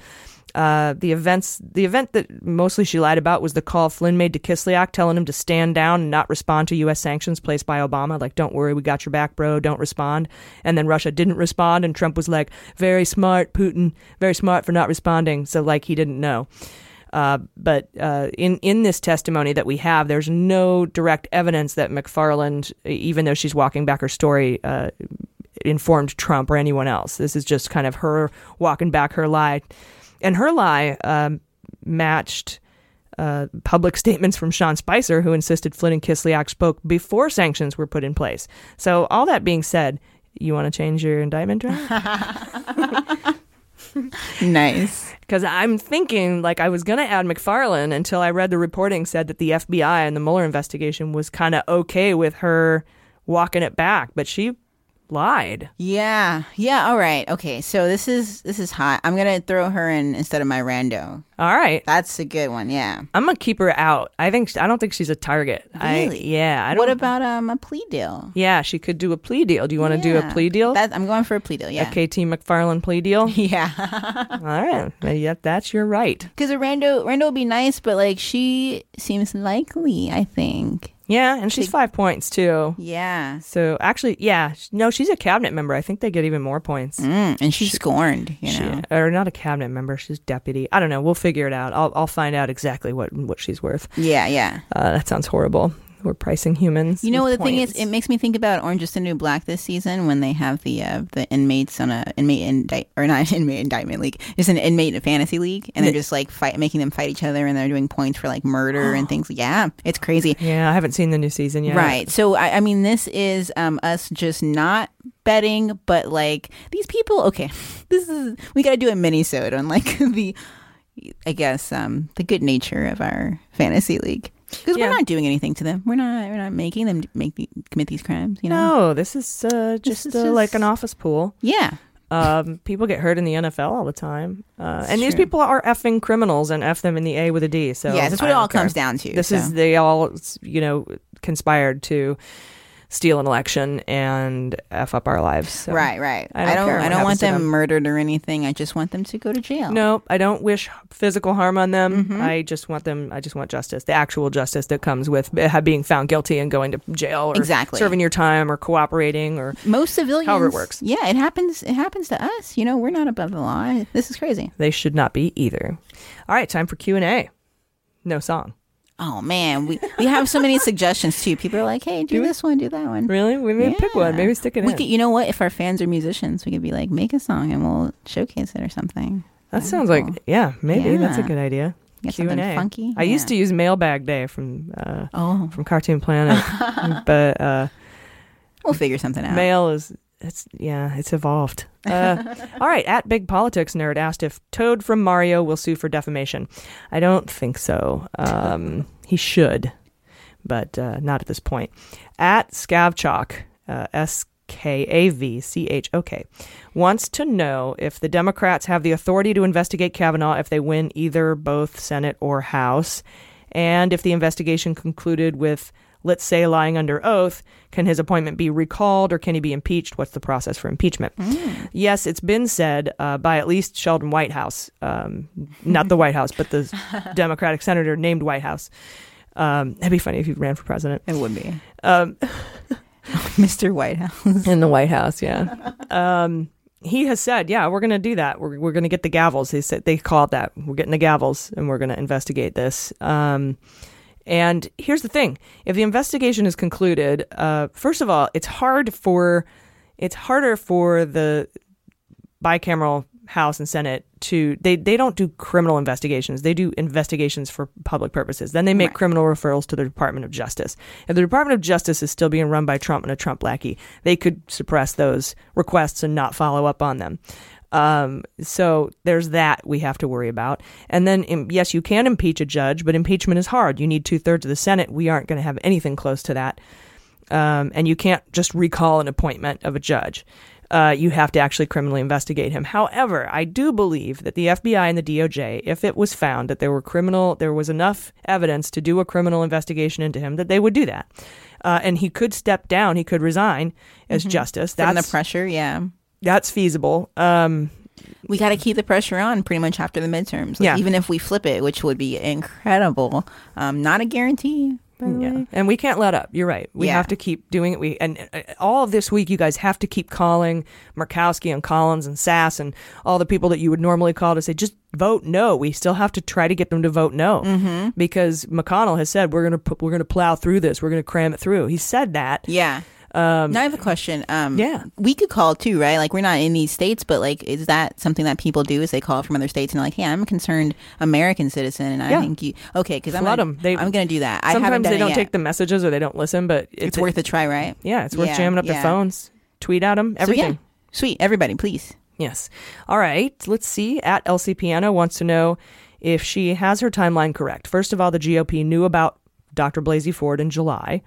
Uh, the events, the event that mostly she lied about was the call Flynn made to Kislyak, telling him to stand down and not respond to U.S. sanctions placed by Obama. Like, don't worry, we got your back, bro. Don't respond. And then Russia didn't respond, and Trump was like, very smart, Putin, very smart for not responding. So, like, he didn't know. Uh, but uh, in in this testimony that we have, there's no direct evidence that McFarland, even though she's walking back her story, uh, informed Trump or anyone else. This is just kind of her walking back her lie, and her lie um, matched. Uh, public statements from Sean Spicer, who insisted Flynn and Kislyak spoke before sanctions were put in place. So, all that being said, you want to change your indictment, John? nice. Because I'm thinking, like, I was going to add McFarland until I read the reporting said that the FBI and the Mueller investigation was kind of okay with her walking it back. But she lied. Yeah, yeah. All right. Okay. So this is this is hot. I'm gonna throw her in instead of my rando. All right, that's a good one. Yeah. I'm gonna keep her out. I think I don't think she's a target. I, Really? yeah. I What about um a plea deal? Yeah, she could do a plea deal. Do you want to do a plea deal? That, I'm going for a plea deal. A Yeah. KT McFarland plea deal? Yeah. All right. Yeah, that's your right. Because a rando rando would be nice, but like she seems likely. I think. Yeah, and she's five points too. Yeah. So actually, yeah, no, she's a cabinet member. I think they get even more points. Mm, and she's scorned. You She- know. or not a cabinet member. She's deputy. I don't know. We'll figure it out. I'll I'll find out exactly what what she's worth. Yeah. Yeah. Uh, that sounds horrible. We're pricing humans. You know what the thing is? It makes me think about Orange is the New Black this season when they have the uh, the inmates on a inmate indict or not inmate indictment league, just an inmate fantasy league, and they're just like fight making them fight each other, and they're doing points for like murder and things. Yeah, it's crazy. Yeah, I haven't seen the new season yet. Right. So I, I mean, this is um, us just not betting, but like these people. Okay, this is we got to do a mini sode on like the, I guess um, the good nature of our fantasy league because Yeah. we're not doing anything to them. We're not. We're not making them make the, commit these crimes. You know. No, this is uh, just is uh, like just- an office pool. Yeah. Um, people get hurt in the NFL all the time, uh, and these people are effing criminals and f them in the A with a D. So Yes, that's what I it all care. comes down to, This so. is they all you know conspired to steal an election and f up our lives. So right. Right. I don't, I don't. I don't want to them, murdered or anything. I just want them to go to jail. No, I don't wish physical harm on them. Mhm. I just want them. I just want justice, the actual justice that comes with being found guilty and going to jail, or Exactly. serving your time, or cooperating, or Most civilians. However it works. Yeah, it happens. It happens to us. You know, we're not above the law. This is crazy. they should not be either. All right, time for Q and A. No song. Oh man, we we have so many suggestions too. People are like, "Hey, do, this one, do that one." Really? We may pick one. Maybe stick it we in. Could, you know what? If our fans are musicians, we could be like, make a song and we'll showcase it or something. That sounds like yeah, maybe that's a good idea. Get Q and something funky, I used to use Mailbag Day from uh, Oh. from Cartoon Planet, but uh, We'll figure something out. mail is it's yeah, it's evolved. Uh, all right, at Big Politics Nerd asked if Toad from Mario will sue for defamation. I don't think so. Um, he should, but uh, not at this point. At Skavchok, uh, S K A V C H O K, wants to know if the Democrats have the authority to investigate Kavanaugh if they win either both Senate or House, and if the investigation concluded with let's say lying under oath, can his appointment be recalled or can he be impeached? What's the process for impeachment? Yes, it's been said uh, by at least Sheldon Whitehouse, um, not the White House, but the Democratic senator named Whitehouse. Um, that'd be funny if he ran for president. It would be. Um, Mr. Whitehouse. in the White House, yeah. Um, he has said, yeah, we're going to do that. We're, we're going to get the gavels. They said they call it that. We're getting the gavels, and we're going to investigate this. Um, and here's the thing: if the investigation is concluded, uh, first of all, it's hard for it's harder for the bicameral House and Senate to they they don't do criminal investigations. They do investigations for public purposes. Then they make criminal referrals to the Department of Justice. If the Department of Justice is still being run by Trump and a Trump lackey, they could suppress those requests and not follow up on them. Um, so there's that we have to worry about. And then, yes, you can impeach a judge, but impeachment is hard. You need two thirds of the Senate. We aren't going to have anything close to that. Um, and you can't just recall an appointment of a judge. Uh, you have to actually criminally investigate him. However, I do believe that the FBI and the DOJ, if it was found that there were criminal, there was enough evidence to do a criminal investigation into him, that they would do that. Uh, and he could step down. He could resign as Mhm. justice. From the pressure, yeah. That's feasible. Um, we got to keep the pressure on pretty much after the midterms. Like, Yeah. Even if we flip it, which would be incredible. Um, not a guarantee. Yeah, and we can't let up. You're right. We Yeah. have to keep doing it. We and uh, all of this week, you guys have to keep calling Murkowski and Collins and Sass and all the people that you would normally call to say just vote no. We still have to try to get them to vote no Mhm. because McConnell has said we're gonna we're gonna plow through this. We're gonna cram it through. He said that. Yeah. Um, now I have a question. Um, yeah. we could call too, right? Like we're not in these states, but like, is that something that people do? Is they call from other states and they're like, "Hey, I'm a concerned American citizen, and I Yeah. think you okay." Because I'm gonna. They- I'm going to do that. Sometimes they don't take the messages or they don't listen, but it's, It's worth a try, right? Yeah, it's worth Yeah, jamming up yeah. their phones, tweet at them, So, everything. yeah. Sweet, everybody, please. Yes. All right. Let's see. At Elsie Piano wants to know if she has her timeline correct. First of all, the GOP knew about Dr. Blasey Ford in July.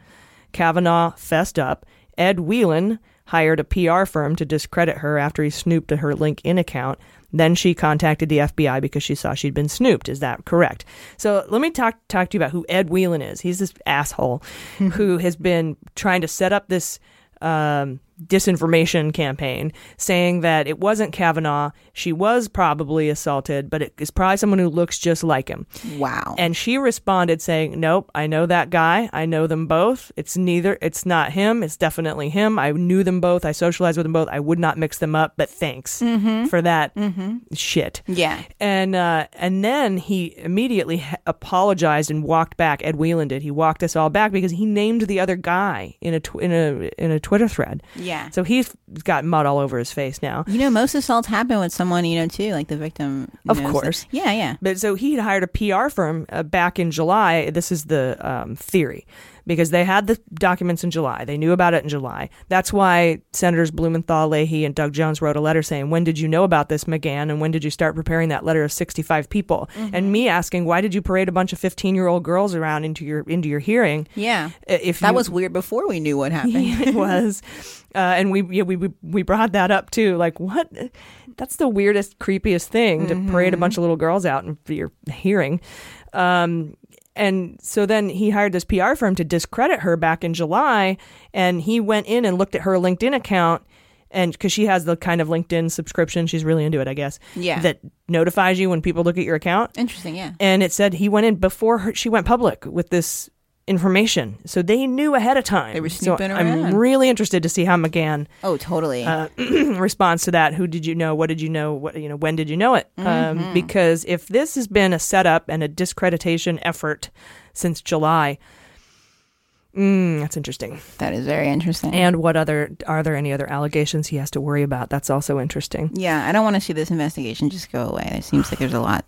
Kavanaugh fessed up. Ed Whelan hired a PR firm to discredit her after he snooped her LinkedIn account. Then she contacted the FBI because she saw she'd been snooped. Is that correct? So let me talk talk to you about who Ed Whelan is. He's this asshole who has been trying to set up this um, disinformation campaign saying that it wasn't Kavanaugh. She was probably assaulted, but it is probably someone who looks just like him. Wow. And she responded saying, Nope, I know that guy. I know them both. It's neither, it's not him. It's definitely him. I knew them both. I socialized with them both. I would not mix them up, but thanks Mhm. for that Mhm. shit. Yeah. And uh, and then he immediately apologized and walked back. Ed Whelan did. He walked us all back because he named the other guy in a tw- in a in a Twitter thread. Yeah. So he's got mud all over his face now. You know, most assaults happen with someone you know too, like the victim. Of course. that- Yeah, yeah. But so he had hired a PR firm uh, back in July. This is the um, theory because they had the documents in July. They knew about it in July. That's why Senators Blumenthal, Leahy, and Doug Jones wrote a letter saying, When did you know about this, McGahn? And when did you start preparing that letter of 65 people? And me asking, Why did you parade a bunch of 15 year old girls around into your into your hearing? Yeah. If that you- was weird before we knew what happened. it was, uh, and we, yeah, we we we brought that up too. Like, what? That's the weirdest, creepiest thing to parade a bunch of little girls out in your hearing. Um, and so then he hired this PR firm to discredit her back in July, and he went in and looked at her LinkedIn account. And because she has the kind of LinkedIn subscription, she's really into it, I guess. Yeah. That notifies you when people look at your account. Interesting, yeah. And it said he went in before her, she went public with this information. So they knew ahead of time. They were So snooping I'm really interested to see how McGahn Oh, totally. uh, responds to that. Who did you know? What did you know? What you know? When did you know it? Um, Mhm. because if this has been a setup and a discreditation effort since July, mm, that's interesting. That is very interesting. And what other are there any other allegations he has to worry about? That's also interesting. yeah, I don't want to see this investigation just go away. It seems like there's a lot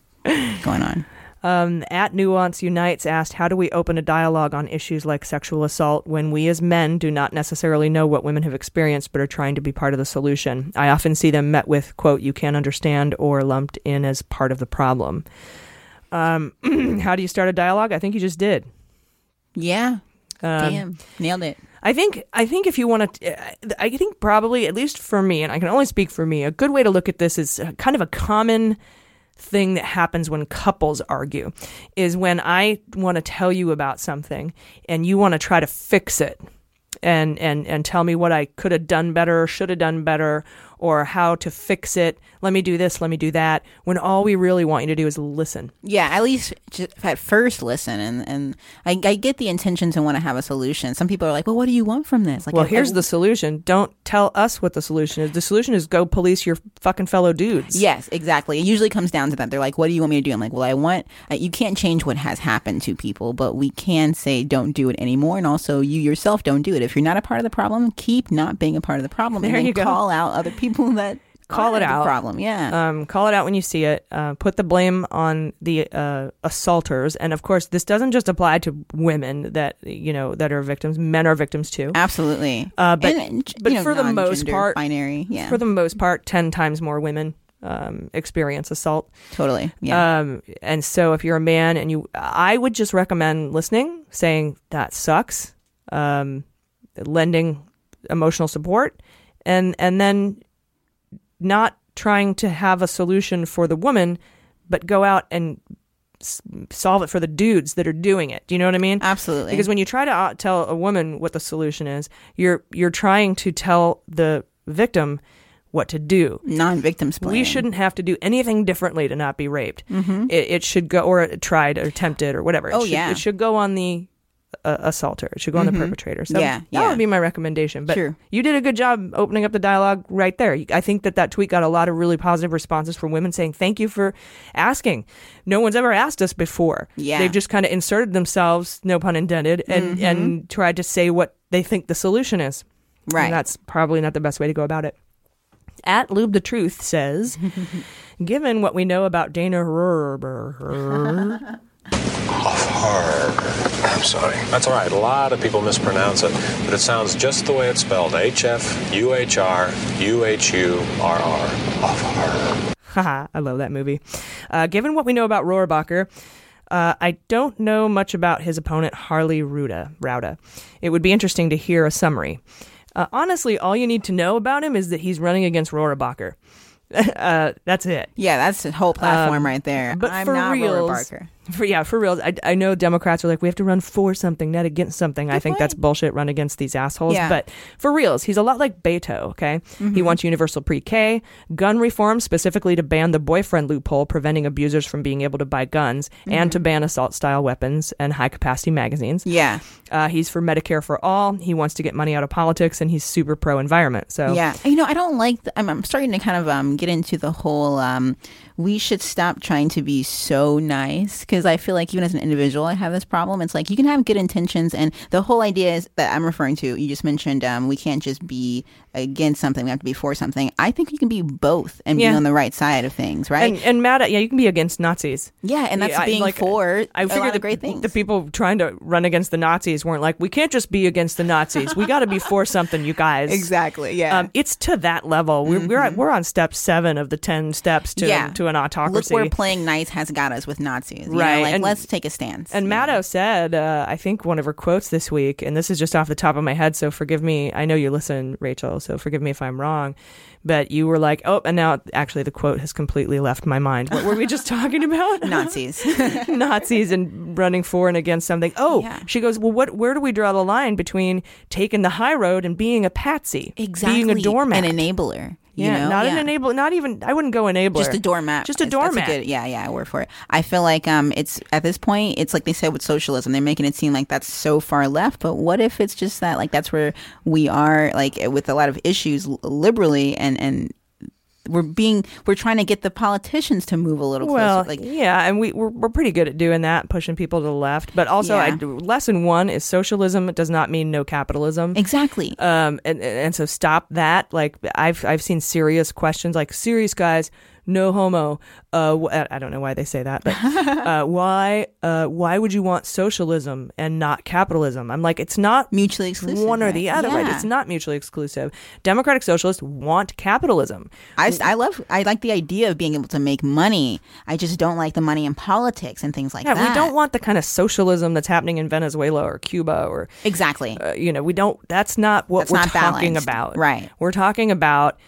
going on. Um, at Nuance Unites asked, How do we open a dialogue on issues like sexual assault when we as men do not necessarily know what women have experienced but are trying to be part of the solution? I often see them met with, quote, you can't understand or lumped in as part of the problem. Um, how do you start a dialogue? I think you just did. Yeah. Um, Damn. Nailed it. I think I think if you want to, I think probably at least for me, and I can only speak for me, a good way to look at this is uh, kind of a common thing that happens when couples argue is when I want to tell you about something and you want to try to fix it and and and tell me what I could have done better, or should have done better, or how to fix it. Let me do this, let me do that. When all we really want you to do is listen. Yeah, at least just at first listen, and and I, I get the intention to want to have a solution. Some people are like, "Well, what do you want from this?" Like, well, I- here's I- the solution. Don't tell us what the solution is. The solution is go police your fucking fellow dudes. Yes, exactly. It usually comes down to that. They're like, "What do you want me to do?" I'm like, "Well, I want uh, you can't change what has happened to people, but we can say don't do it anymore, and also you yourself don't do it. If you're not a part of the problem, keep not being a part of the problem, There and then you go. call out other people that call it out. problem. Yeah, Um, call it out when you see it. Uh, put the blame on the uh, assaulters, and of course, this doesn't just apply to women that you know that are victims. Men are victims too. absolutely. Uh, but And, but know, for the most part, binary. Yeah, for the most part, ten times more women um, experience assault. totally. Yeah, Um, and so if you're a man and you, I would just recommend listening, saying that sucks, um, lending emotional support, and and then not trying to have a solution for the woman, but go out and s- solve it for the dudes that are doing it. Do you know what I mean? absolutely. Because when you try to uh, tell a woman what the solution is, you're you're trying to tell the victim what to do. non-victims We shouldn't have to do anything differently to not be raped. Mhm. It, it should go, or tried, or attempted, or whatever. It Oh, should, yeah. It should go on the uh, assaulter. It should go on Mhm. the perpetrator. So Yeah, that yeah. would be my recommendation. But Sure. you did a good job opening up the dialogue right there. I think that that tweet got a lot of really positive responses from women saying, "Thank you for asking." No one's ever asked us before. Yeah. they've just kind of inserted themselves, no pun intended, and Mhm. and tried to say what they think the solution is. Right. And that's probably not the best way to go about it. At Lube the Truth says, given what we know about Dana Rurber, I'm sorry. That's all right. A lot of people mispronounce it, but it sounds just the way it's spelled. H F U H R U H U R R. Haha, I love that movie. Uh, given what we know about Rohrabacher, uh, I don't know much about his opponent, Harley Ruda. Rouda. It would be interesting to hear a summary. Uh, honestly, all you need to know about him is that he's running against Rohrabacher. uh, that's it. Yeah, that's the whole platform Um, right there. But I'm for not Rohrer reals, Barker. For yeah, for real, I, I know Democrats are like we have to run for something, not against something. I think that's bullshit. Run against these assholes. Yeah. But for reals, he's a lot like Beto. Okay, he Mhm. wants universal pre-K, gun reform specifically to ban the boyfriend loophole, preventing abusers from being able to buy guns, and to Mhm. ban assault-style weapons and high-capacity magazines. Yeah. Uh, he's for Medicare for all. He wants to get money out of politics, and he's super pro-environment. So Yeah, you know, I don't like. The, I'm, I'm starting to kind of um, get into the whole. Um, we should stop trying to be so nice because I feel like even as an individual, I have this problem. It's like you can have good intentions, and the whole idea is that I'm referring to. You just mentioned um, we can't just be against something; we have to be for something. I think you can be both and be on the right side of things, right? And, and mad at yeah, you can be against Nazis. Yeah, and that's I- being for I a figured lot of the, great things. The people trying to run against the Nazis weren't like, we can't just be against the Nazis. We got to be for something, you guys. Exactly, yeah. Um, it's to that level. We're we're, at, we're on step seven of the ten steps to Yeah. to an Look autocracy. where playing nice has got us with Nazis, you know? Right, Like, and- let's take a stance. And Maddow said, uh, I think one of her quotes this week, and this is just off the top of my head, so forgive me. I know you listen, Rachel, so forgive me if I'm wrong. But you were like, oh, and now actually the quote has completely left my mind. What were we just talking about? Nazis. Nazis and running for and against something. Oh, she goes, well, what? Where do we draw the line between taking the high road and being a patsy, exactly being a doormat, an enabler? You yeah, know? not Yeah. an enable, not even. I wouldn't go enabler. Just a doormat. Just a doormat. good- yeah, yeah, I work for it. I feel like um, it's at this point, it's like they said with socialism, they're making it seem like that's so far left. But what if it's just that, like that's where we are, like with a lot of issues liberally, and and we're being we're trying to get the politicians to move a little closer. Well. Like yeah, and we we're, we're pretty good at doing that, pushing people to the left. But also, I, lesson one is socialism does not mean no capitalism. Exactly. Um, and and so stop that. Like I've I've seen serious questions, like serious guys, no homo. Uh, I don't know why they say that, but uh, why uh, why would you want socialism and not capitalism? I'm like, it's not mutually exclusive. one or the right? other. Right? It's not mutually exclusive. Democratic socialists want capitalism. I, I love I like the idea of being able to make money. I just don't like the money in politics and things like yeah, that. we don't want the kind of socialism that's happening in Venezuela or Cuba or exactly. Uh, you know, we don't. That's not what That's we're not talking balanced. about. Right. We're talking about.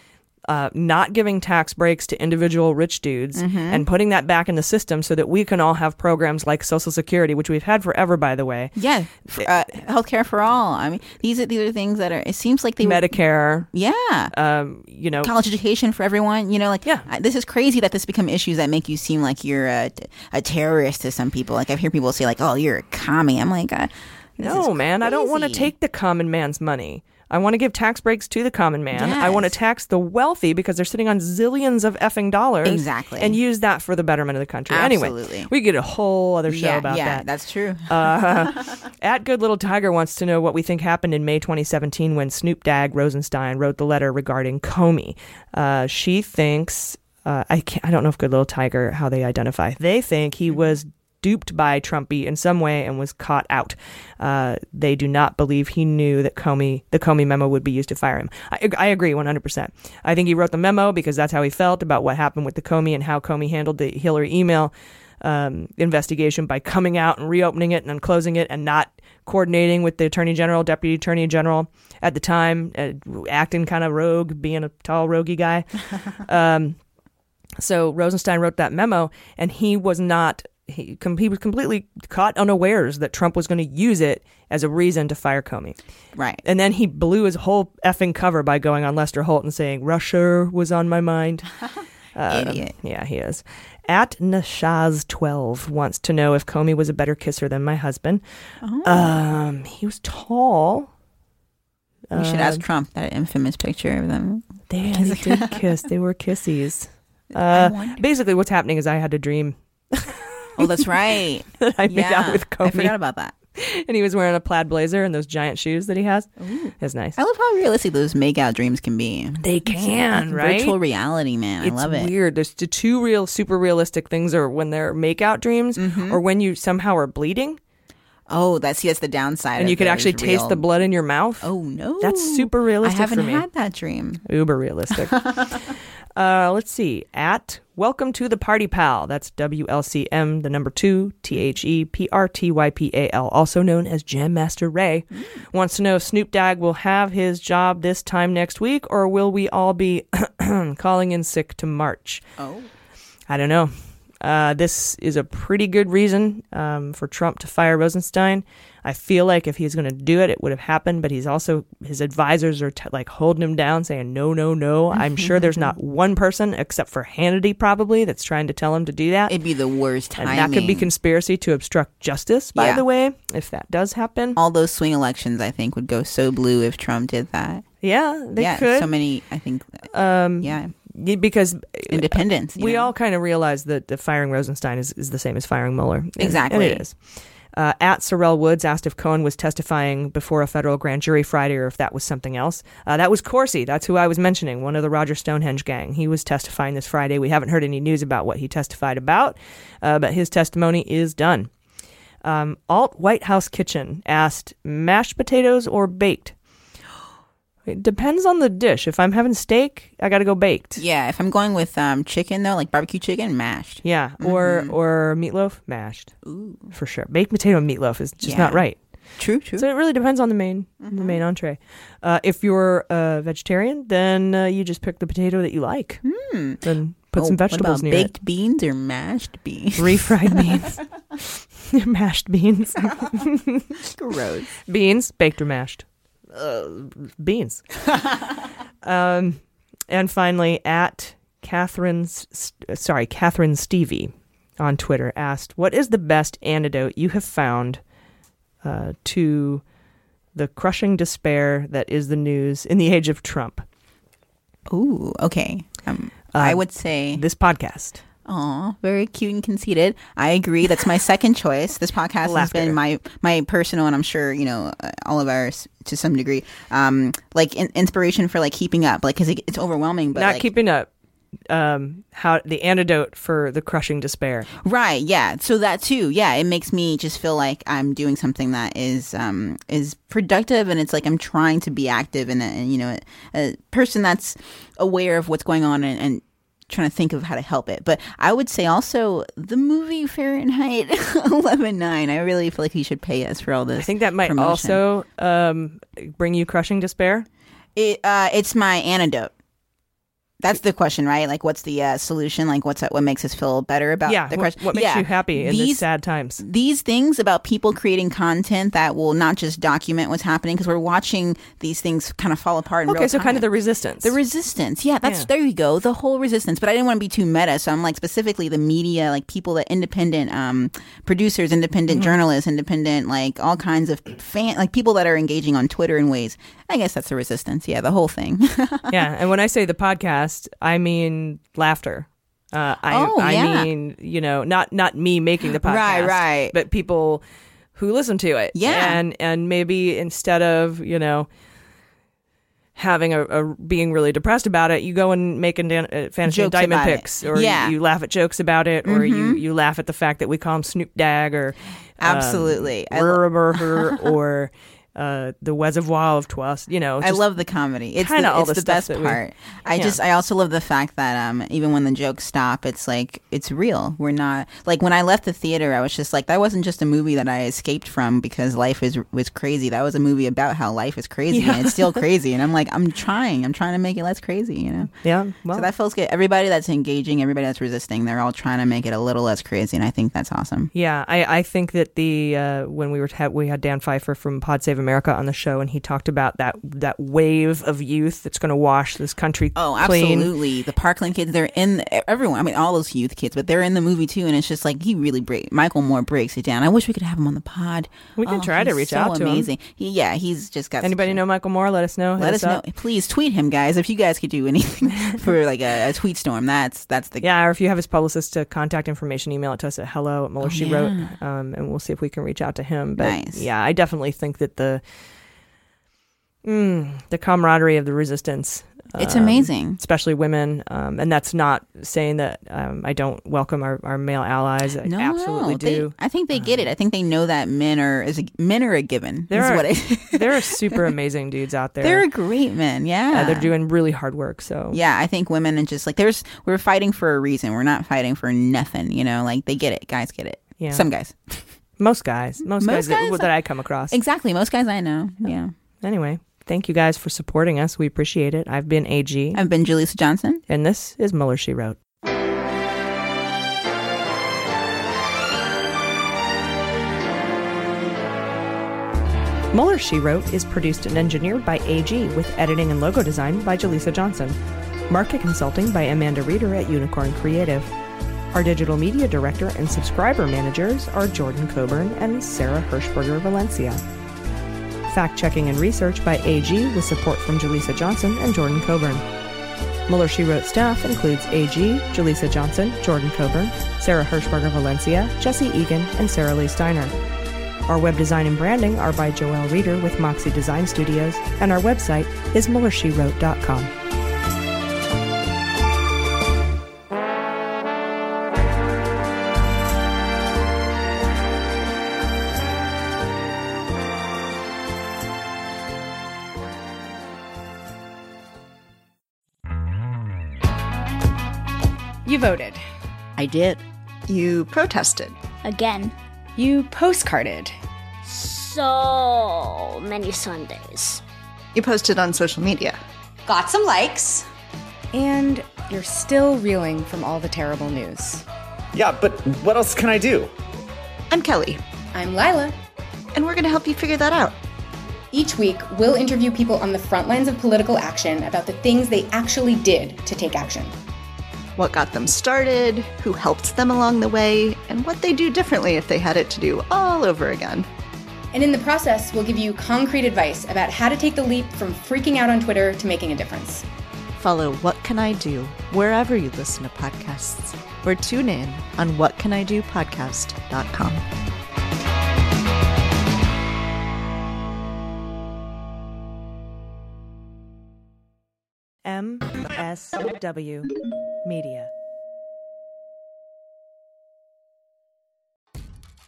Uh, not giving tax breaks to individual rich dudes Mhm. and putting that back in the system so that we can all have programs like Social Security, which we've had forever, by the way. Yeah, f- uh, healthcare for all. I mean, these are these are things that are. It seems like they Medicare. Yeah. Um, you know, college education for everyone. You know, like yeah. this is crazy that this become issues that make you seem like you're a, a terrorist to some people. Like I've heard people say like, "Oh, you're a commie." I'm like, uh, No, man, I don't want to take the common man's money. I want to give tax breaks to the common man. I want to tax the wealthy because they're sitting on zillions of effing dollars. Exactly. And use that for the betterment of the country. Absolutely. Anyway, we get a whole other show yeah, about yeah, that. that's true. Uh, at Good Little Tiger wants to know what we think happened in May 2017 when Snoop Dogg Rosenstein wrote the letter regarding Comey. Uh, she thinks, uh, I, can't, I don't know if Good Little Tiger, how they identify. They think he was duped by Trumpy in some way and was caught out. Uh, they do not believe he knew that Comey, the Comey memo would be used to fire him. I, I agree 100%. I think he wrote the memo because that's how he felt about what happened with the Comey and how Comey handled the Hillary email um, investigation by coming out and reopening it and then closing it and not coordinating with the attorney general, deputy attorney general at the time, uh, acting kind of rogue, being a tall, roguey guy. um, so Rosenstein wrote that memo, and he was not. He, com- he was completely caught unawares that Trump was going to use it as a reason to fire Comey. Right. And then he blew his whole effing cover by going on Lester Holt and saying, Russia was on my mind. Uh, Idiot. Yeah, he is. At Nashaz12 wants to know if Comey was a better kisser than my husband. Oh. Um, he was tall. We should Uh, ask Trump that infamous picture of them. They, they did kiss. They were kissies. Uh, basically, what's happening is I had a dream. Oh, that's right. that I made Yeah, out with Comey. I forgot about that. And he was wearing a plaid blazer and those giant shoes that he has. It's nice. I love how realistic those make out dreams can be. They can, right? Virtual reality, man. it's I love it. weird. There's the two real super realistic things are when they're makeout dreams Mm-hmm. or when you somehow are bleeding Oh, that's that's the downside. and you could actually taste real- the blood in your mouth. Oh no, That's super realistic I haven't had that dream. Uber realistic. Uh, let's see. At Welcome to the Party Pal. That's WLCM, the number two, T H E P R T Y P A L, also known as Jam Master Ray. Wants to know if Snoop Dogg will have his job this time next week, or will we all be calling in sick to March? Oh. I don't know. Uh, this is a pretty good reason um, for Trump to fire Rosenstein. I feel like if he's going to do it, it would have happened. But he's also his advisors are t- like holding him down, saying no, no, no. I'm sure there's not one person except for Hannity probably that's trying to tell him to do that. It'd be the worst timing. And that could be conspiracy to obstruct justice. By Yeah. the way, if that does happen, All those swing elections, I think, would go so blue if Trump did that. yeah, they yeah, could. so many. I think. Um, yeah, because independence. we know? all kind of realize that the firing Rosenstein is, is the same as firing Mueller. And- Exactly. And it is. Uh, at Sorrell Woods asked if Cohen was testifying before a federal grand jury Friday or if that was something else. Uh, that was Corsi. That's who I was mentioning, one of the Roger Stonehenge gang. He was testifying this Friday. We haven't heard any news about what he testified about, uh, but his testimony is done. Um, Alt White House Kitchen asked mashed potatoes or baked. It depends on the dish. If I'm having steak, I got to go baked. Yeah, if I'm going with um, chicken though, like barbecue chicken, mashed. Yeah, or Mhm. or meatloaf mashed. Ooh, For sure. Baked potato and meatloaf is just not right. True, true. So it really depends on the main the main entree. Uh, if you're a vegetarian, then uh, you just pick the potato that you like. Hmm. Then put Oh, some vegetables near baked beans or mashed beans? it. Refried beans. mashed beans. Gross. Beans, baked or mashed. Uh, beans. um, and finally, at Catherine's, sorry, Catherine Stevie on Twitter asked, "What is the best antidote you have found uh, to the crushing despair that is the news in the age of Trump?" Ooh, okay. Um, I Uh, would say this podcast. Aw, very cute and conceited. I agree. That's my second choice. This podcast has been my my personal, and I'm sure you know uh, all of ours to some degree. Um, like in, inspiration for like keeping up, like because it, it's overwhelming. But Not like, keeping up. Um, how the antidote for the crushing despair. Right, yeah. So that too, yeah, it makes me just feel like I'm doing something that is um is productive and it's like I'm trying to be active and, and you know, a, a person that's aware of what's going on and, and trying to think of how to help it. But I would say also the movie Fahrenheit 11.9. I really feel like he should pay us for all this. I think that might promotion. also um, bring you crushing despair. It uh, it's my antidote. That's the question, right? Like, what's the uh, solution? Like, what's what makes us feel better about yeah, the question? what makes Yeah. you happy in these sad times? these things about people creating content that will not just document what's happening because we're watching these things kind of fall apart in Okay, so time. kind of the resistance. the resistance yeah that's Yeah. there you go the whole resistance but i didn't want to be too meta so i'm like specifically the media like people that independent um producers independent Mm-hmm. journalists independent like all kinds of fan like people that are engaging on twitter in ways i guess that's the resistance yeah the whole thing yeah, and when I say the podcast, I mean laughter. Uh, I, Oh, I mean, you know, not not me making the podcast, Right, right. but people who listen to it. Yeah. and and maybe instead of you know having a, a being really depressed about it, you go and make uh, fantasy Jokes indictment it. picks, or Yeah. you, you laugh at jokes about it, or you Mhm. you laugh at the fact that we call him Snoop Dogg, or Absolutely. I um, lo- or uh, the Reservoir of Twist. You know, I love the comedy. It's kinda the, all it's the the best that we- part. I Yeah. just I also love the fact that um even when the jokes stop, it's like it's real. We're not like when I left the theater, I was just like that wasn't just a movie that I escaped from because life is was crazy. That was a movie about how life is crazy and it's still crazy. And I'm like I'm trying. I'm trying to make it less crazy. You know. Yeah. Well, so that feels good. Everybody that's engaging, everybody that's resisting, they're all trying to make it a little less crazy, and I think that's awesome. Yeah, I, I think that the uh, when we were we had Dan Pfeiffer from Pod Save America on the show, and he talked about that that wave of youth that's going to wash this country Oh, clean. absolutely. The Parkland kids, they're in everyone. I mean, all those youth kids, but they're in the movie too. And it's just like he really break. Michael Moore breaks it down. I wish we could have him on the pod. We can Oh, try to reach so out to him. amazing. He, yeah, he's just got. Anybody know Michael Moore? Let us know. Let us know. Please tweet him, guys. If you guys could do anything for like a, a tweet storm, that's that's the Yeah, or if you have his publicist to contact information, email it to us at hello at Mueller Oh, She yeah. Wrote, um, and we'll see if we can reach out to him. But Nice. yeah, I definitely think that the mm, the camaraderie of the resistance. It's um, amazing. especially women. Um, and that's not saying that um, I don't welcome our, our male allies. I No, absolutely no, they- do. I think they get it. I think they know that men are is a, men are a given. There is are, there are super amazing dudes out there. they're great men. Yeah, Uh, they're doing really hard work. So Yeah, I think women and just like there's we're fighting for a reason. We're not fighting for nothing. You know, like they get it. Guys get it. Yeah. Some guys. Most guys, most, Most guys, that, guys- that I come across. Exactly. Most guys I know. Yeah. Anyway, thank you guys for supporting us. We appreciate it. I've been AG. I've been Jaleesa Johnson. And this is Mueller She Wrote. Mueller She Wrote is produced and engineered by AG with editing and logo design by Jaleesa Johnson. Market consulting by Amanda Reeder at Unicorn Creative. Our digital media director and subscriber managers are Jordan Coburn and Sarah Hirschberger Valencia. Fact checking and research by AG with support from Jaleesa Johnson and Jordan Coburn. Mueller She Wrote staff includes AG, Jaleesa Johnson, Jordan Coburn, Sarah Hirschberger Valencia, Jesse Egan, and Sarah Lee Steiner. Our web design and branding are by Joelle Reeder with Moxie Design Studios, and our website is MuellerSheWrote.com. You voted. I did. You protested. Again. You postcarded. So many Sundays. You posted on social media. Got some likes. And you're still reeling from all the terrible news. Yeah, but what else can I do? I'm Kelly. I'm Lila. And we're going to help you figure that out. Each week, we'll interview people on the front lines of political action about the things they actually did to take action. What got them started, who helped them along the way, and what they'd do differently if they had it to do all over again. And in the process, we'll give you concrete advice about how to take the leap from freaking out on Twitter to making a difference. Follow What Can I Do wherever you listen to podcasts, or tune in on whatcanidopodcast.com. MSW Media.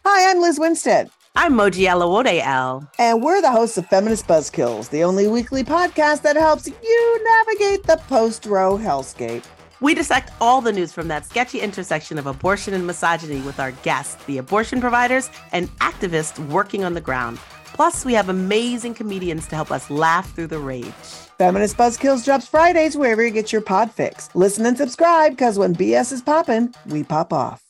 Hi, I'm Liz Winstead. I'm Moji Alawode-El. And we're the hosts of Feminist Buzzkills, the only weekly podcast that helps you navigate the post Roe hellscape. We dissect all the news from that sketchy intersection of abortion and misogyny with our guests, the abortion providers and activists working on the ground. Plus, we have amazing comedians to help us laugh through the rage. Feminist Buzzkills drops Fridays wherever you get your pod fix. Listen and subscribe because when BS is popping, we pop off.